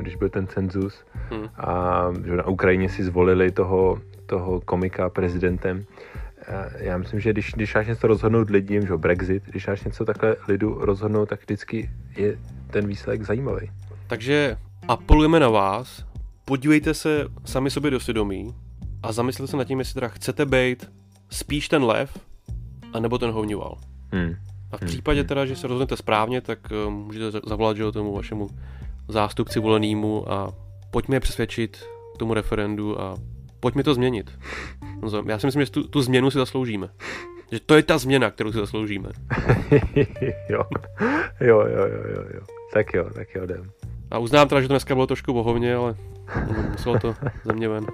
když byl ten cenzus hmm. a že na Ukrajině si zvolili toho, toho komika prezidentem, já myslím, že když, když máš něco rozhodnout lidem, že Brexit, když máš něco takhle lidu rozhodnout, tak vždycky je ten výsledek zajímavý. Takže apelujeme na vás, podívejte se sami sobě do svědomí a zamyslete se nad tím, jestli teda chcete být spíš ten lev, anebo ten hovňoval. Hmm. A v hmm. případě hmm. teda, že se rozhodnete správně, tak uh, můžete zavolat že, tomu vašemu zástupci volenému a pojďme je přesvědčit k tomu referendu a pojďme to změnit. Já si myslím, že tu, tu změnu si zasloužíme. Že to je ta změna, kterou si zasloužíme. jo. jo, jo, jo, jo, jo. Tak jo, tak jo, jdem. A uznám teda, že to dneska bylo trošku bohovně, ale muselo to ze mě ven.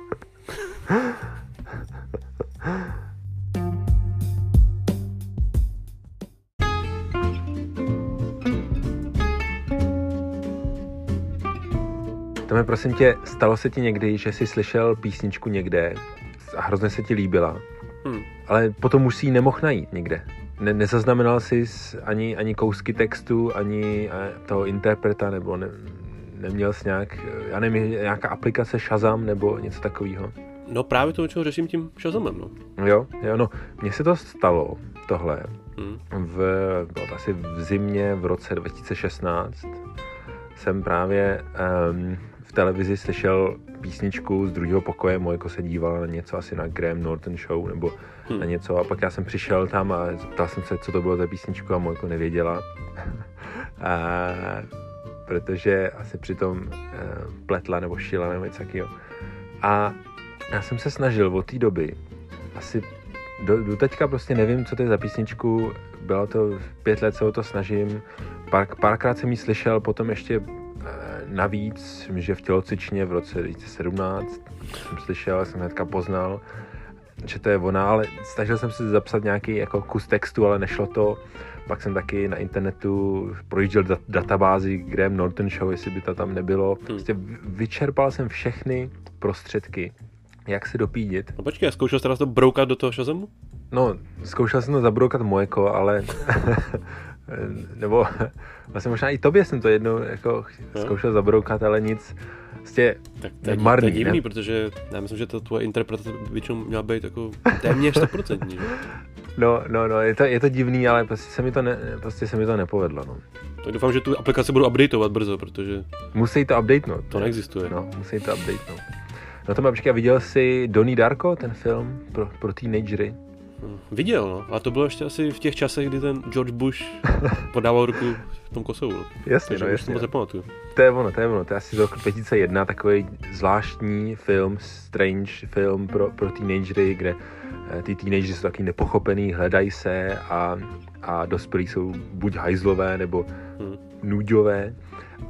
Tome, prosím tě, stalo se ti někdy, že jsi slyšel písničku někde a hrozně se ti líbila, hmm. ale potom už si ji nemohl najít někde. Ne, nezaznamenal jsi ani, ani kousky textu, ani eh, toho interpreta, nebo ne, neměl jsi nějak, já nevím, nějaká aplikace Shazam nebo něco takového? No právě to, čeho řeším tím Shazamem, no. Jo, jo, no, mně se to stalo, tohle, hmm. v, bylo to asi v zimě v roce 2016, jsem právě um, v televizi slyšel písničku z druhého pokoje, Mojko se dívala na něco asi na Graham Norton Show nebo hmm. na něco a pak já jsem přišel tam a zeptal jsem se, co to bylo za písničku a Mojko nevěděla. a, protože asi přitom uh, pletla nebo šila nebo něco takového. A já jsem se snažil od té doby, asi do, do teďka prostě nevím, co to je za písničku, bylo to pět let, co o to snažím, Pár, párkrát jsem ji slyšel, potom ještě navíc, že v tělocičně v roce 2017 jsem slyšel, jsem hnedka poznal, že to je ona, ale snažil jsem si zapsat nějaký jako kus textu, ale nešlo to. Pak jsem taky na internetu projížděl dat- databázi Graham Norton Show, jestli by to tam nebylo. Hmm. Prostě vyčerpal jsem všechny prostředky, jak se dopídit. No počkej, zkoušel jsi teraz to broukat do toho Shazemu? No, zkoušel jsem to zabroukat Mojeko, ale nebo vlastně možná i tobě jsem to jednou jako no. zkoušel zabroukat, ale nic, prostě tak to je, marný, to je divný, ne? protože já myslím, že to tvoje interpretace většinou měla být jako téměř 100%, že? No, no, no, je to, je to divný, ale prostě se mi to, ne, prostě se mi to nepovedlo, no. Tak doufám, že tu aplikaci budu updateovat brzo, protože... Musí to updatenout. To neexistuje. No, musí to updatenout. No to počkej, viděl jsi Donnie Darko, ten film pro, pro teenagery? Hm, viděl, no. A to bylo ještě asi v těch časech, kdy ten George Bush podával ruku v tom Kosovu. No. Jasně, Takže no, jasně. To pamatuju. To je ono, to je ono. To je asi z roku 2001 takový zvláštní film, strange film pro, pro teenagery, kde eh, ty teenagery jsou taky nepochopený, hledají se a, a dospělí jsou buď hajzlové nebo hmm. nuďové.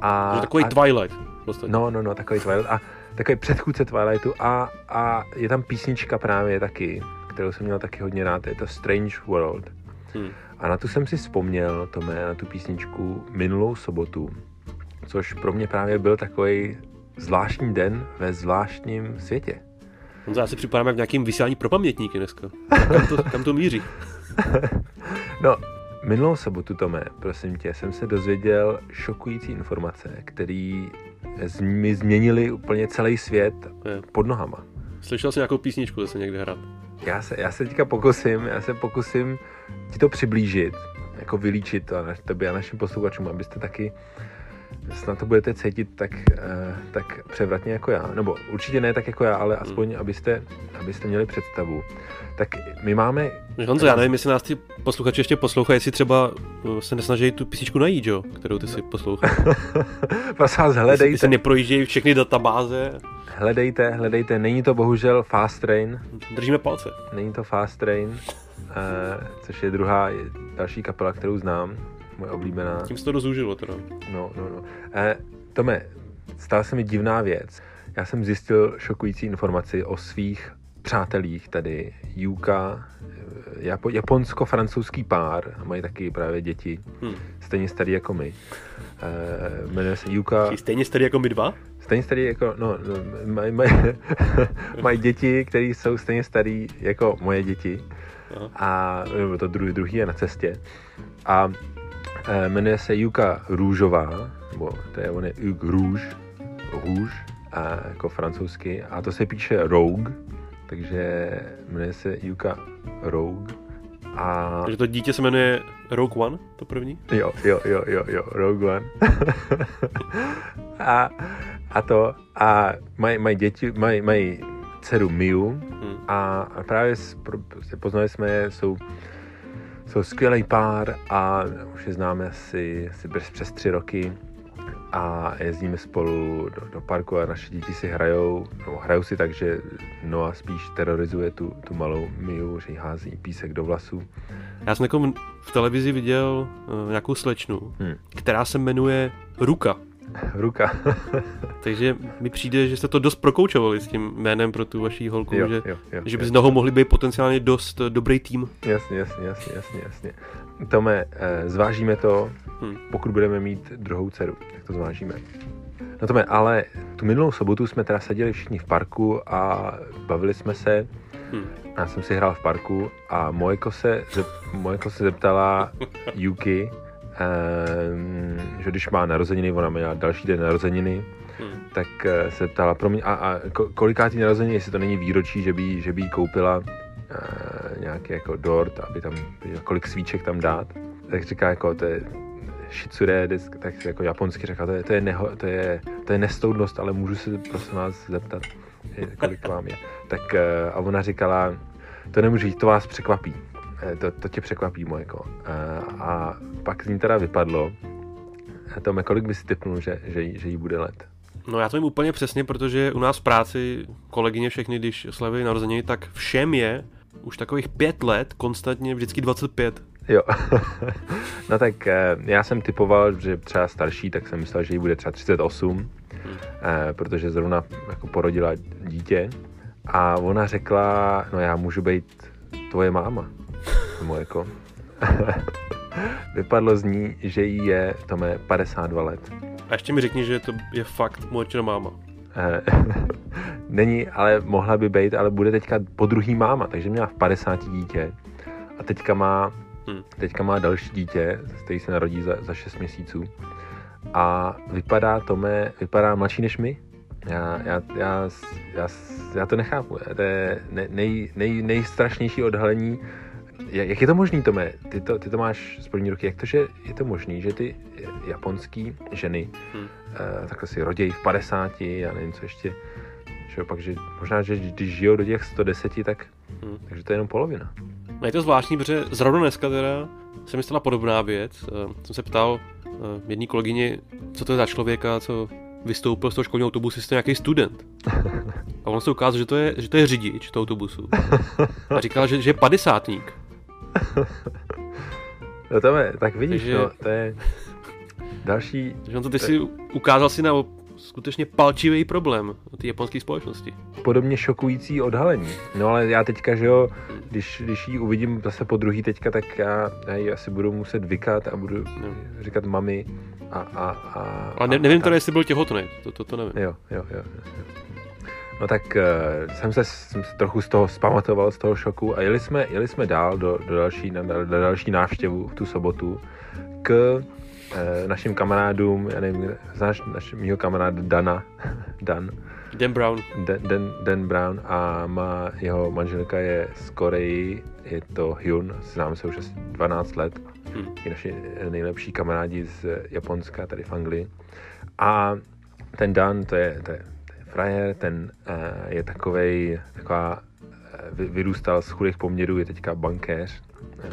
A, takový a, Twilight. Vlastně. No, no, no, takový Twilight. A takový předchůdce Twilightu a, a je tam písnička právě taky, kterou jsem měl taky hodně rád, je to Strange World. Hmm. A na tu jsem si vzpomněl, Tome, na tu písničku minulou sobotu, což pro mě právě byl takový zvláštní den ve zvláštním světě. On já si připadám jak nějakým vysílání pro pamětníky dneska. Kam to, kam to míří? no, minulou sobotu, Tome, prosím tě, jsem se dozvěděl šokující informace, které mi změnily úplně celý svět je. pod nohama. Slyšel jsi nějakou písničku zase někde hrát? Já se, já se teďka pokusím, já se pokusím ti to přiblížit, jako vylíčit to na tobě a našim posluchačům, abyste taky snad to budete cítit tak, uh, tak převratně jako já. Nebo určitě ne tak jako já, ale aspoň, hmm. abyste, abyste měli představu. Tak my máme... Honzo, já nevím, jestli nás ty posluchači ještě poslouchají, jestli třeba eh, se nesnaží tu písničku najít, jo, kterou ty si poslouchal. Prosím vás, hledejte. Jestli se neprojíždějí všechny databáze. Hledejte, hledejte, není to bohužel Fast Train. Držíme palce. Není to Fast Train, uh, což je druhá, další kapela, kterou znám, moje oblíbená. Tím se to rozúžilo teda. No, no, no. Uh, Tome, stala se mi divná věc. Já jsem zjistil šokující informaci o svých přátelích, tady Juka, Japo, japonsko-francouzský pár, mají taky právě děti, hmm. stejně starý jako my. Uh, jmenuje se Juka. Jsi stejně starý jako my dva? Stejně starý jako, no, no mají maj, maj děti, které jsou stejně starý jako moje děti. Aha. A nebo to druhý, druhý je na cestě. A e, jmenuje se Juka Růžová, nebo to je, on je Juk Růž, Růž, a jako francouzsky. A to se píše Rogue, takže jmenuje se Juka Rogue. A... Takže to dítě se jmenuje Rogue One, to první? Jo, jo, jo, jo, jo, Rogue One. a, a to, a mají maj děti, mají maj dceru Miu hmm. a, a právě prostě poznali jsme je, jsou, jsou skvělý pár a už je známe asi, asi přes tři roky a jezdíme spolu do, do parku a naše děti si hrajou, no, hrajou si tak, že Noah spíš terorizuje tu, tu malou Miu, že jí hází písek do vlasů. Já jsem jako v televizi viděl uh, nějakou slečnu, hmm. která se jmenuje Ruka. Ruka. Takže mi přijde, že jste to dost prokoučovali s tím jménem pro tu vaší holku, jo, že, jo, jo, že by z toho mohli být potenciálně dost dobrý tým. Jasně, jasně, jasně, jasně, jasně. Tome, eh, zvážíme to, hmm. pokud budeme mít druhou dceru, tak to zvážíme. No Tome, ale tu minulou sobotu jsme teda seděli všichni v parku a bavili jsme se. Hmm. Já jsem si hrál v parku a Mojko se, zep, Mojko se zeptala Yuki, že když má narozeniny, ona měla další den narozeniny, hmm. tak uh, se ptala, pro mě, a, a kolikátý narozeniny, jestli to není výročí, že by, že by jí koupila uh, nějaký jako dort, aby tam, kolik svíček tam dát, tak říká jako, to je shitsure, tak jako japonsky říká, to je, to je, neho, to je, to je nestoudnost, ale můžu se prosím vás zeptat, kolik vám je. Tak uh, a ona říkala, to nemůžu říct, to vás překvapí. Eh, to, to tě překvapí, Mojko. A, eh, a pak z ní teda vypadlo. Tome, kolik bys typnul, že, že, že jí bude let? No já to vím úplně přesně, protože u nás v práci kolegyně všechny, když slaví narozeniny, tak všem je už takových pět let, konstantně vždycky 25. Jo. no tak eh, já jsem typoval, že třeba starší, tak jsem myslel, že jí bude třeba 38, hmm. protože zrovna jako porodila dítě. A ona řekla, no já můžu být tvoje máma. Tomu jako. Vypadlo z ní, že jí je, to je 52 let. A ještě mi řekni, že to je fakt moje máma. Není, ale mohla by být, ale bude teďka po druhý máma, takže měla v 50 dítě a teďka má, hmm. teďka má další dítě, který se narodí za, za 6 měsíců a vypadá Tome, vypadá mladší než my. Já, já, já, já, já to nechápu. To je nej, nej, nejstrašnější odhalení. Jak je to možný, Tome? Ty to, ty to máš z první ruky. Jak to, že je to možný, že ty japonský ženy hmm. uh, takhle si rodějí v 50, já nevím, co ještě, že pak, že možná, že když žijou do těch 110, tak hmm. takže to je jenom polovina. No je to zvláštní, protože zrovna dneska teda se mi stala podobná věc. Uh, jsem se ptal uh, jedné kolegyni, co to je za člověka, co vystoupil z toho školního autobusu, jestli to nějaký student. A on se ukázal, že to je, že to je řidič toho autobusu. A říkal, že, že je padesátník. No to je, tak vidíš, Takže... no, to je další... Takže on to ty si ukázal si na skutečně palčivý problém té japonské společnosti. Podobně šokující odhalení. No ale já teďka, že jo, když, když ji uvidím zase po druhý teďka, tak já, já ji asi budu muset vykat a budu no. říkat mami a... a, a ale ne, nevím teda, jestli byl těhotný, to, to, to nevím. Jo, jo, jo. jo. No tak uh, jsem, se, jsem se trochu z toho zpamatoval, z toho šoku a jeli jsme, jeli jsme dál do, do, další, na, do další návštěvu v tu sobotu k uh, našim kamarádům, já nevím, znáš naš, mýho kamaráda Dana, Dan? Dan Brown. Dan, Dan, Dan Brown a má, jeho manželka je z Koreji, je to Hyun, známe se už asi 12 let, hmm. je naši nejlepší kamarádi z Japonska, tady v Anglii. A ten Dan, to je, to je frajer, ten uh, je takovej, taková, uh, vyrůstal z chudých poměrů, je teďka bankéř uh,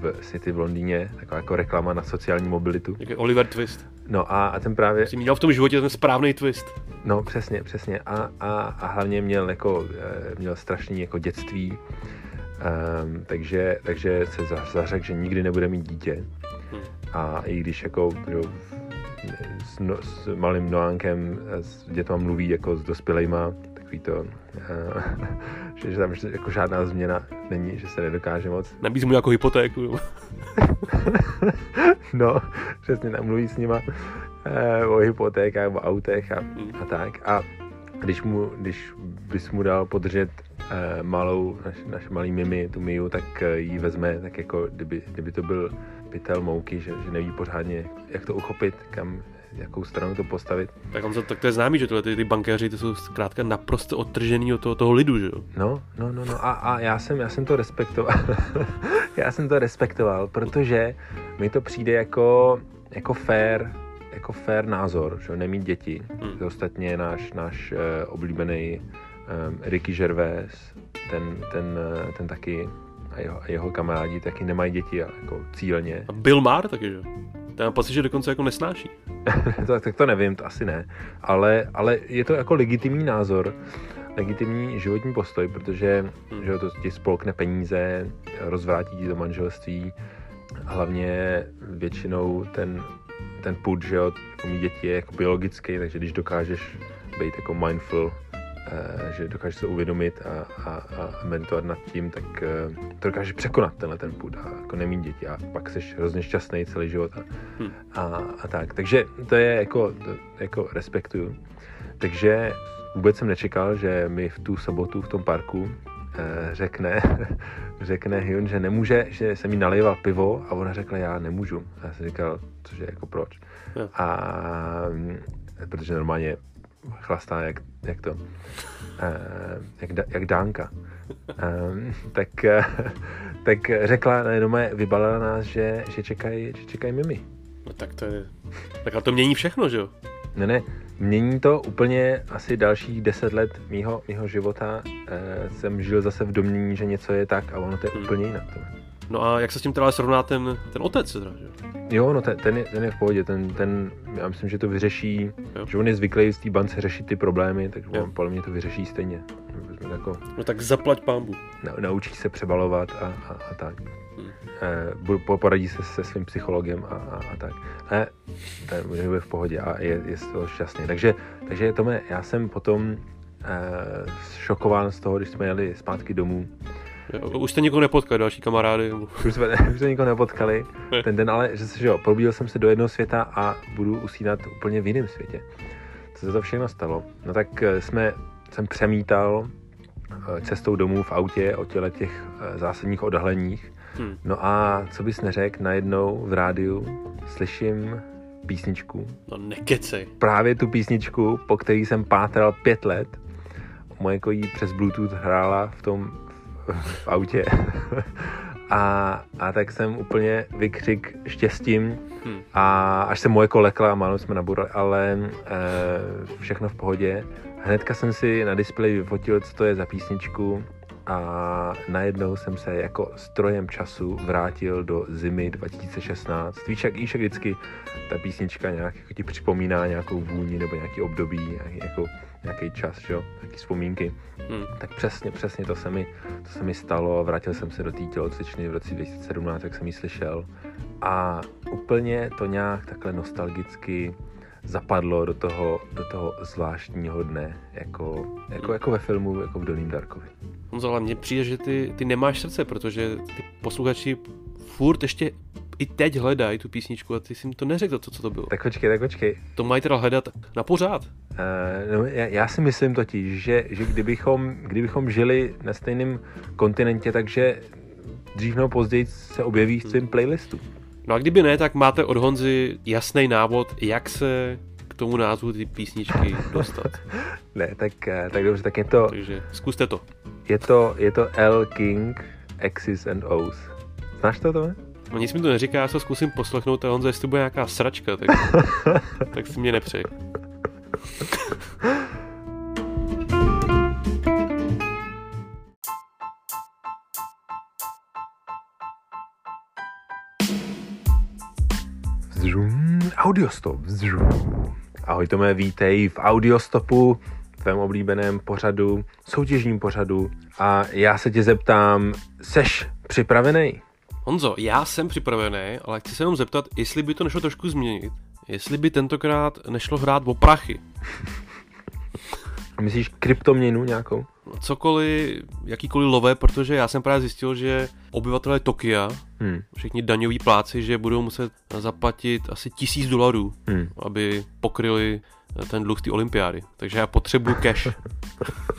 v City v Londýně, taková jako reklama na sociální mobilitu. Jaký Oliver Twist. No a, a ten právě... Jsi měl v tom životě ten správný twist. No přesně, přesně. A, a, a hlavně měl jako, měl strašný jako dětství, um, takže, takže se zařekl, že nikdy nebude mít dítě. Hmm. A i když jako jo, s, no, s malým Noánkem s dětma mluví jako s dospělejma, takový to, uh, že, že tam jako žádná změna není, že se nedokáže moc. Nabízí mu jako hypotéku. no, přesně, tam mluví s nima uh, o hypotékách, o autech a, hmm. a tak. A když, mu, když bys mu dal podržet malou, naš, naš malý mimi, tu Miu, tak ji vezme, tak jako kdyby, kdyby to byl pytel mouky, že, že neví pořádně, jak to uchopit, kam, jakou stranu to postavit. Tak, on to, tak to je známý, že tohle, ty, ty bankéři ty jsou zkrátka naprosto odtržený od toho, toho lidu, že jo? No, no, no, no a, a já, jsem, já jsem to respektoval. já jsem to respektoval, protože mi to přijde jako, jako fair, jako fair názor, že nemít děti. Hmm. Ostatně náš, náš uh, oblíbený um, Ricky Gervais, ten, ten, uh, ten taky jeho, a jeho kamarádi taky nemají děti jako cílně. A Bill Maher taky, že? Ten mám pocit, že dokonce jako nesnáší. tak, tak to nevím, to asi ne. Ale, ale je to jako legitimní názor, legitimní životní postoj, protože hmm. že to ti spolkne peníze, rozvrátí ti to manželství, hlavně většinou ten, ten put, že jo, jako mít děti je jako biologický, takže když dokážeš být jako mindful že dokáže se uvědomit a, a, a meditovat nad tím, tak eh, to dokáže překonat tenhle ten půd a jako nemít děti a pak jsi hrozně šťastný celý život a, hmm. a, a tak. Takže to je jako, to, jako respektuju. Takže vůbec jsem nečekal, že mi v tu sobotu v tom parku eh, řekne, řekne Hyun, že nemůže, že jsem jí nalival pivo a ona řekla, já nemůžu. A já jsem říkal, cože, jako proč? Yeah. A mm, protože normálně chlastá jak, jak to, uh, jak, jak dánka. Um, tak, uh, tak řekla, jenom vybalila nás, že, že čekají že čekaj mimi. No tak to je, tak a to mění všechno, že jo? Ne, ne, mění to úplně asi dalších deset let mýho, mýho života. Uh, jsem žil zase v domění, že něco je tak a ono to je hmm. úplně jinak. To. No a jak se s tím teda srovná ten, ten otec? Teda, že? Jo, no ten, ten, je, ten je v pohodě, ten, ten, já myslím, že to vyřeší, jo. že on je zvyklý z té bance řešit ty problémy, takže jo. on podle mě to vyřeší stejně. Jako, no tak zaplať pámbu. Na, naučí se přebalovat a, a, a tak. Hmm. budu, poradí se se svým psychologem a, a, a tak. Ne, ten bude v pohodě a je, je to šťastný. Takže, takže Tome, já jsem potom eh, šokován z toho, když jsme jeli zpátky domů. Už jste nikoho nepotkali, další kamarády? Už jsme, už jsme nikoho nepotkali ten den, ale že, že jo, probudil jsem se do jednoho světa a budu usínat úplně v jiném světě. Co se to všechno stalo? No tak eh, jsme, jsem přemítal eh, cestou domů v autě o těle těch eh, zásadních odhaleních. Hmm. No a co bys neřekl, najednou v rádiu slyším písničku. No nekecej. Právě tu písničku, po který jsem pátral pět let. Moje kojí přes Bluetooth hrála v tom v autě. a, a tak jsem úplně vykřik štěstím hmm. a až se moje kolekla a málo jsme naburali, ale e, všechno v pohodě. Hnedka jsem si na displeji vyfotil, co to je za písničku a najednou jsem se jako strojem času vrátil do zimy 2016. Víš, jak, víš, jak vždycky ta písnička nějak jako ti připomíná nějakou vůni nebo nějaký období, jako nějaký čas, že jo, nějaký vzpomínky. Hmm. Tak přesně, přesně to se, mi, to se mi stalo. Vrátil jsem se do té tělocvičny v roce 2017, jak jsem ji slyšel. A úplně to nějak takhle nostalgicky zapadlo do toho, do toho zvláštního dne, jako, jako, jako ve filmu, jako v Doným Darkovi. Honzo, ale mně přijde, že ty, ty nemáš srdce, protože ty posluchači furt ještě i teď hledají tu písničku a ty jsi jim to neřekl, to, co to bylo. Tak počkej, tak počkej. To mají teda hledat na pořád. Uh, no, já, já, si myslím totiž, že, že kdybychom, kdybychom žili na stejném kontinentě, takže dřív nebo později se objeví v tvém playlistu. No a kdyby ne, tak máte od Honzy jasný návod, jak se k tomu názvu ty písničky dostat. ne, tak, eh, tak dobře, tak je to... Takže zkuste to. Je to, je to L King, X's and O's. Znáš to, to? No nic mi to neříká, já se zkusím poslechnout a Honza, jestli bude nějaká sračka, tak, tak si mě nepřej. Audiostop. Ahoj Tome, vítej v Audiostopu, tvém oblíbeném pořadu, soutěžním pořadu. A já se tě zeptám, seš připravený? Honzo, já jsem připravený, ale chci se jenom zeptat, jestli by to nešlo trošku změnit. Jestli by tentokrát nešlo hrát o prachy. Myslíš kryptoměnu nějakou? Cokoliv, jakýkoliv lové, protože já jsem právě zjistil, že obyvatelé Tokia, hmm. všichni daňoví pláci, že budou muset zaplatit asi tisíc dolarů, hmm. aby pokryli ten dluh z té olympiády. Takže já potřebuju cash.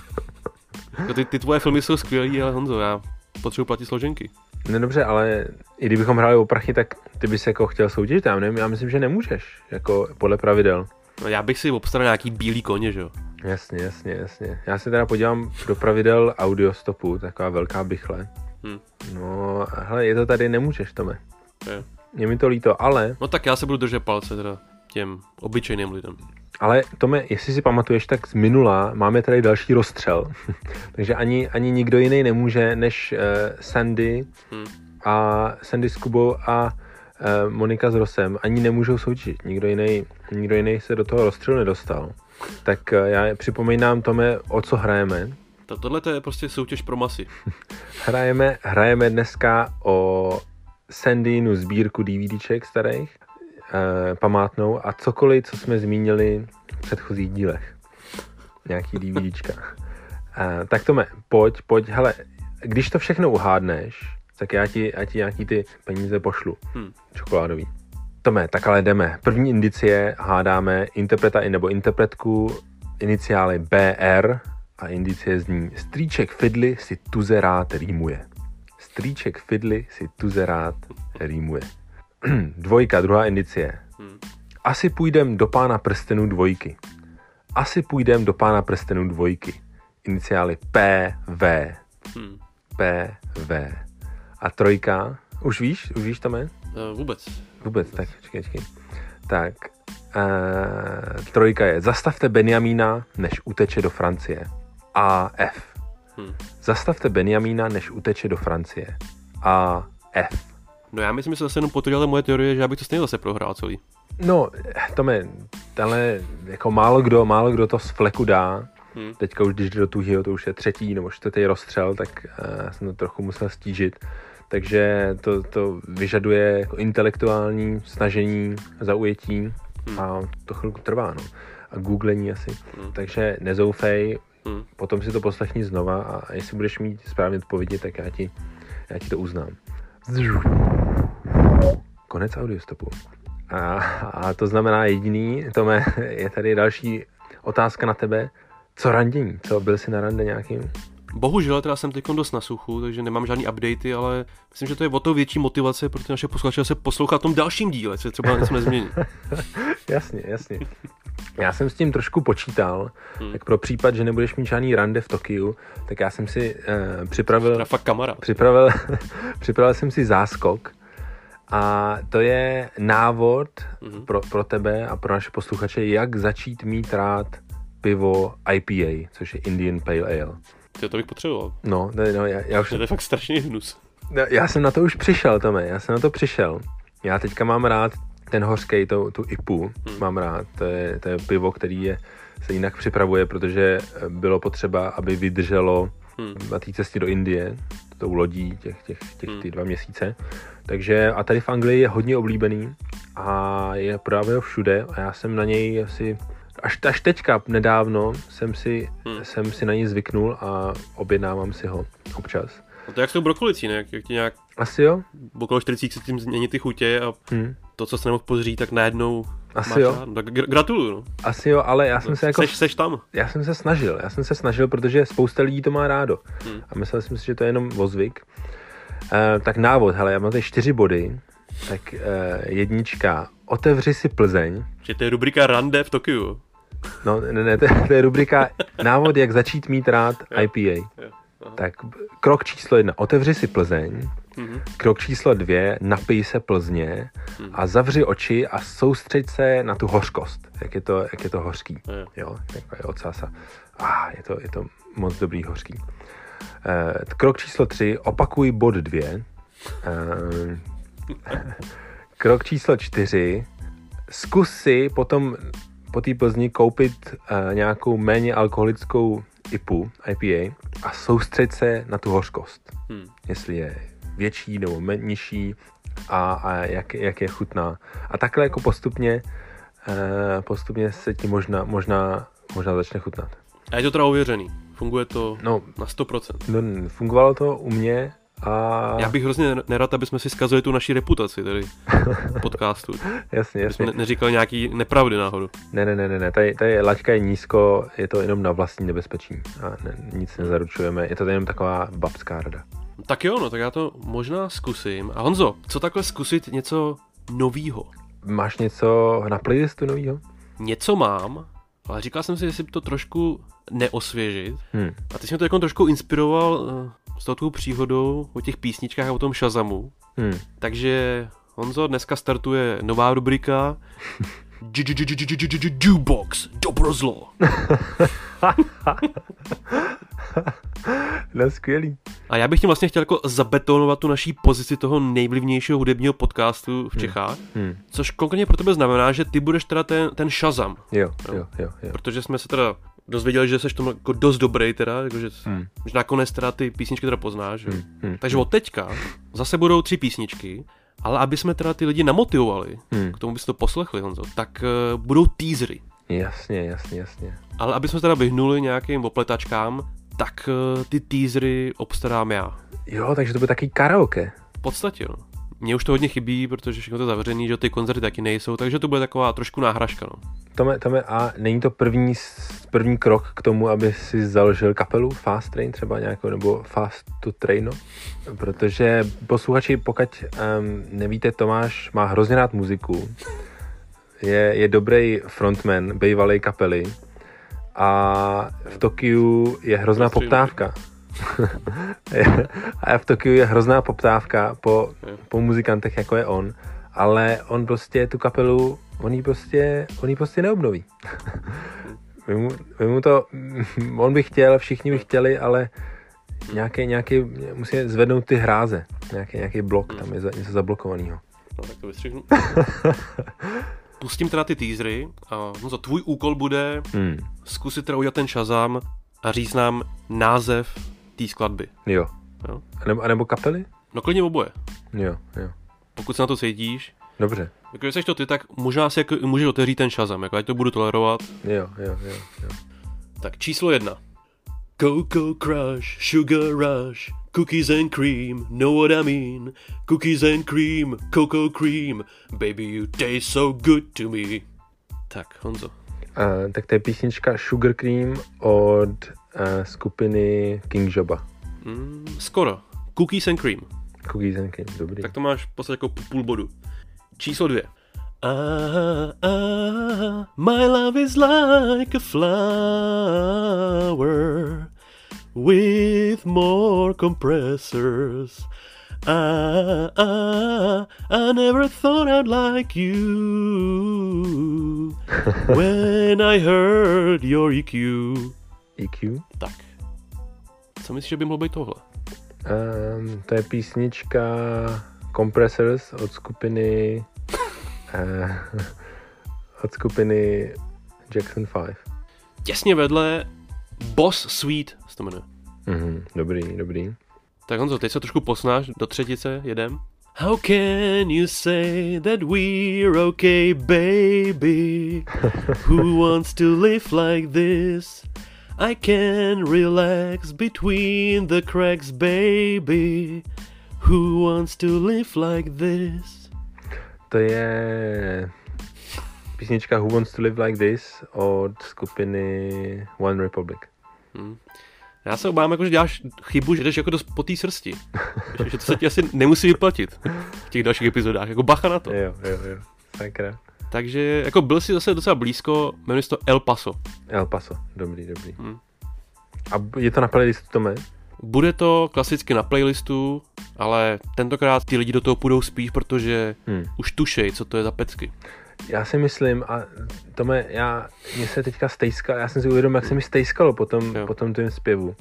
ty, ty tvoje filmy jsou skvělé, ale Honzo, já potřebuji platit složenky. No dobře, ale i kdybychom hráli o prachy, tak ty bys jako chtěl soutěžit, já, nevím, já myslím, že nemůžeš, jako podle pravidel. No já bych si obstaral nějaký bílý koně, že jo? Jasně, jasně, jasně. Já se teda podívám do pravidel audiostopu, taková velká bychle. Hmm. No, hele, je to tady, nemůžeš, Tome. Je. Je mi to líto, ale... No tak já se budu držet palce teda těm obyčejným lidem. Ale Tome, jestli si pamatuješ, tak z minula máme tady další rozstřel. Takže ani, ani nikdo jiný nemůže, než uh, Sandy hmm. a Sandy s Kubou a uh, Monika s Rosem. Ani nemůžou soutěžit. Nikdo jiný, nikdo jiný se do toho rozstřelu nedostal. Tak uh, já připomínám Tome, o co hrajeme. Tohle to je prostě soutěž pro masy. hrajeme, hrajeme dneska o Sandynu sbírku DVDček starých památnou a cokoliv, co jsme zmínili v předchozích dílech. Nějaký DVDčkách. Uh, tak Tome, pojď, pojď, hele, když to všechno uhádneš, tak já ti, já ti nějaký ty peníze pošlu. Hmm. Čokoládový. Tome, tak ale jdeme. První indicie hádáme interpreta nebo interpretku, iniciály BR a indicie zní Strýček Fidly si tuze rád rýmuje. Strýček Fidly si tuze rád rýmuje. Dvojka, druhá indicie. Hmm. Asi půjdem do pána prstenů dvojky. Asi půjdem do pána prstenů dvojky. Iniciály PV. Hmm. PV. A trojka, už víš, už víš tam je? Uh, vůbec. Vůbec, tak čekej, čekej. Tak, uh, trojka je, zastavte Benjamína, než uteče do Francie. A F. Hmm. Zastavte Benjamína, než uteče do Francie. A F. No já myslím, že se zase jenom potvrdila moje teorie, že já bych to stejně zase prohrál celý. No, Tome, ale jako málo kdo, málo kdo to z fleku dá. Hmm. Teďka už, když jde do tuhýho, to už je třetí nebo čtvrtý rozstřel, tak uh, jsem to trochu musel stížit. takže to, to vyžaduje jako intelektuální snažení, zaujetí hmm. a to chvilku trvá, no. A googlení asi. Hmm. Takže nezoufej, hmm. potom si to poslechni znova a jestli budeš mít správně odpovědi, tak já ti, já ti to uznám. Konec audiostopu. A, a to znamená jediný, Tome, je tady další otázka na tebe. Co randění? Co, byl jsi na rande nějakým? Bohužel teda jsem teď dost na suchu, takže nemám žádný updaty, ale myslím, že to je o to větší motivace pro ty naše posluchače se poslouchat v tom dalším díle, co třeba něco nezmění. jasně, jasně. Já jsem s tím trošku počítal, hmm. tak pro případ, že nebudeš mít žádný rande v Tokiu, tak já jsem si uh, připravil... fakt kamera. Připravil, připravil jsem si záskok, a to je návod mm-hmm. pro, pro tebe a pro naše posluchače, jak začít mít rád pivo IPA, což je Indian Pale Ale. Ty to bych potřeboval. No, ne, no já, já už... To je fakt strašný hnus. Já jsem na to už přišel, Tome, já jsem na to přišel. Já teďka mám rád ten hořkej, tu, tu IPu, hmm. mám rád. To je, to je pivo, který je, se jinak připravuje, protože bylo potřeba, aby vydrželo hmm. na té cestě do Indie, tou lodí těch, těch, těch hmm. ty dva měsíce. Takže a tady v Anglii je hodně oblíbený a je právě všude a já jsem na něj asi až, až teďka nedávno jsem si, hmm. jsem si na něj zvyknul a objednávám si ho občas. No to jak s tou brokolicí, ne? Jak, jak ti nějak... Asi jo. Okolo 40 se tím změní ty chutě a hmm. to, co se nemohl pořít, tak najednou asi jo. Rád. Tak gratuluju. No. Asi jo, ale já jsem se jako... Seš, seš tam. Já jsem se snažil, já jsem se snažil, protože spousta lidí to má rádo. Hmm. A myslel jsem si, že to je jenom ozvyk. Uh, tak návod, hele, já mám tady čtyři body. Tak uh, jednička, otevři si Plzeň. Že to je rubrika Rande v Tokiu. No, ne, ne, to, to je rubrika návod, jak začít mít rád jo. IPA. Jo. Tak krok číslo jedna, otevři si Plzeň. Mm-hmm. Krok číslo dvě, napij se Plzně mm. a zavři oči a soustřeď se na tu hořkost, jak je to, jak je to hořký. Mm. Jo, jako je ocasa. A ah, je to, je to moc dobrý hořký. Uh, krok číslo tři, opakuj bod dvě. Uh, krok číslo čtyři, zkus si potom po té Plzni koupit uh, nějakou méně alkoholickou IPu, IPA a soustřeď se na tu hořkost. Hmm. Jestli je větší nebo nižší a, a jak, jak je chutná. A takhle jako postupně, uh, postupně se ti možná, možná, možná začne chutnat. A je to teda ověřený? Funguje to no, na 100%? No, fungovalo to u mě a... Já bych hrozně nerad, aby jsme si zkazili tu naši reputaci tady podcastu. jasně, jasně. ne- neříkali nějaký nepravdy náhodou. Ne, ne, ne, ne, ne. Tady, tady laťka je nízko, je to jenom na vlastní nebezpečí a ne, nic nezaručujeme. Je to jenom taková babská rada. Tak jo, no, tak já to možná zkusím. A Honzo, co takhle zkusit něco novýho? Máš něco na playlistu novýho? Něco mám, ale říkal jsem si, jestli to trošku neosvěžit. Hmm. A ty jsi mě to jako trošku inspiroval eh, s tou příhodou o těch písničkách a o tom Shazamu. Hmm. Takže Honzo, dneska startuje nová rubrika Jukebox, dobro zlo. no skvělý. A já bych tím vlastně chtěl jako zabetonovat tu naší pozici toho nejvlivnějšího hudebního podcastu v hmm. Čechách, hmm. Hmm. což konkrétně pro tebe znamená, že ty budeš teda ten, ten Shazam. Jo, jo, jo, jo, jo. Protože jsme se teda dozvěděli, že jsi tomu jako dost dobrý teda, jako že, hmm. že nakonec teda ty písničky teda poznáš. Hmm. Hmm. Takže od teďka zase budou tři písničky, ale aby jsme teda ty lidi namotivovali, hmm. k tomu bys to poslechli, Honzo, tak uh, budou teasery. Jasně, jasně, jasně. Ale aby jsme teda vyhnuli nějakým opletačkám, tak uh, ty teasery obstarám já. Jo, takže to bude taky karaoke. V podstatě, no. Mně už to hodně chybí, protože všechno to je zavřený, že ty koncerty taky nejsou, takže to bude taková trošku náhražka. No. Tome, Tome, a není to první, první krok k tomu, aby si založil kapelu Fast Train třeba nějakou, nebo Fast to Traino? Protože posluchači, pokud um, nevíte, Tomáš má hrozně rád muziku, je, je dobrý frontman bývalé kapely a v Tokiu je hrozná poptávka. A v Tokiu je hrozná poptávka po, po muzikantech, jako je on, ale on prostě tu kapelu, on ji prostě, on ji prostě neobnoví. my, mu, my mu to, on by chtěl, všichni by chtěli, ale nějaký, nějaký, musí zvednout ty hráze, nějaký, nějaký blok, tam je za, něco zablokovaného. No, tak to vystřihnu. Pustím teda ty teasery a no, za tvůj úkol bude hmm. zkusit teda udělat ten Shazam a říct nám název té skladby. Jo. jo? A, nebo, a nebo kapely? No klidně oboje. Jo, jo. Pokud se na to cítíš, Dobře. jako když jsi to ty, tak možná si jako můžeš otevřít ten Shazam, jako ať to budu tolerovat. Jo, jo, jo, jo. Tak číslo jedna. Cocoa Crush, Sugar Rush, Cookies and Cream, know what I mean? Cookies and Cream, Cocoa Cream, baby you taste so good to me. Tak, Honzo. Uh, tak to je písnička Sugar Cream od skupiny King Joba. Mm, skoro. Cookies and Cream. Cookies and Cream, dobrý. Tak to máš v podstatě jako půl bodu. Číslo dvě. Ah, ah, my love is like a flower with more compressors. Ah, ah, I never thought I'd like you when I heard your EQ. EQ. Tak. Co myslíš, že by mohlo být tohle? Um, to je písnička Compressors od skupiny uh, od skupiny Jackson 5. Těsně vedle Boss Sweet se to jmenuje. Mhm, dobrý, dobrý. Tak Honzo, teď se trošku posnáš do třetice, jedem. How can you say that we're okay, baby? Who wants to live like this? I can relax between the cracks, baby. Who wants to live like this? To je písnička Who Wants to Live Like This od skupiny One Republic. Já se obávám, jako, že děláš chybu, že jdeš jako dost po té srsti. že, že to se ti asi nemusí vyplatit v těch dalších epizodách. Jako bacha na to. Jo, jo, jo. Sakra. Takže jako byl si zase docela blízko, jmenuje se to El Paso. El Paso, dobrý, dobrý. Hmm. A je to na playlistu, Tome? Bude to klasicky na playlistu, ale tentokrát ty lidi do toho půjdou spíš, protože Hmm. už tušej, co to je za pecky. Já si myslím, a Tome, já, mě se teďka stejskal, já jsem si uvědomil, jak se mi stejskalo po tom, Jo. po tom tvém zpěvu.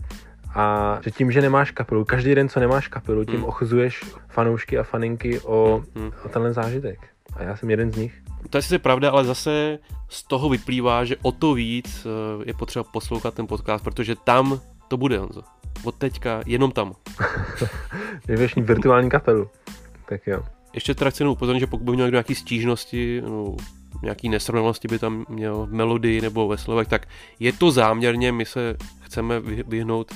A že tím, že nemáš kapelu, každý den, co nemáš kapelu, tím Hmm. ochuzuješ fanoušky a faninky o, Hmm. o tenhle zážitek. A já jsem jeden z nich. To je sice pravda, ale zase z toho vyplývá, že o to víc eh, je potřeba poslouchat ten podcast, protože tam to bude, Honzo. Od teďka jenom tam. Budeš mít virtuální kapelu. Tak jo. Ještě teda chci jenom upozornit, že pokud by měl někdo nějaký stížnosti, no, nějaký nesrovnalosti by tam měl v melodii nebo ve slovech, tak je to záměrně, my se chceme vy- vyhnout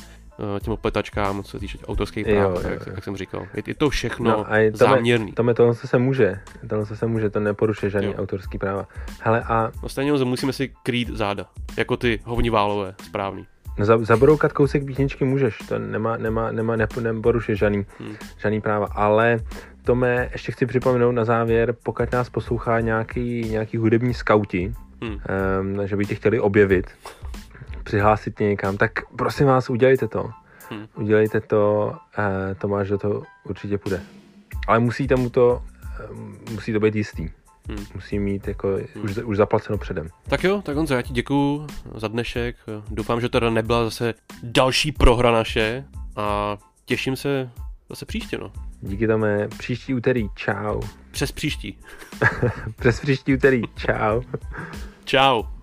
těm opletačkám, co se týče autorských práv, Jo, jo, jak, jo. jak jsem říkal. Je, je to všechno No a je to- záměrný. Tome, tohle co se může. Tohle co se může, to neporušuje žádný Jo. autorský práva. Hele, a No stejně musíme si krýt záda, jako ty hovniválové, správný. no, za- zabroukat kousek písničky můžeš, to nemá, nemá, nemá nepo, neporušuje žádný, Hmm. žádný práva, ale Tome, ještě chci připomenout na závěr, pokud nás poslouchá nějaký, nějaký hudební skauti, Hmm. um, že by tě chtěli objevit, přihlásit někam, tak prosím vás, udělejte to. Hmm. Udělejte to, uh, Tomáš do toho určitě půjde. Ale musíte mu to, um, musí to být jistý. Hmm. Musí mít jako už, už zaplaceno předem. Tak jo, tak Honzo, já ti děkuju za dnešek. Doufám, že teda nebyla zase další prohra naše a těším se zase příště, no. Díky Tome, příští úterý, čau. Přes příští. Přes příští úterý, čau. Čau.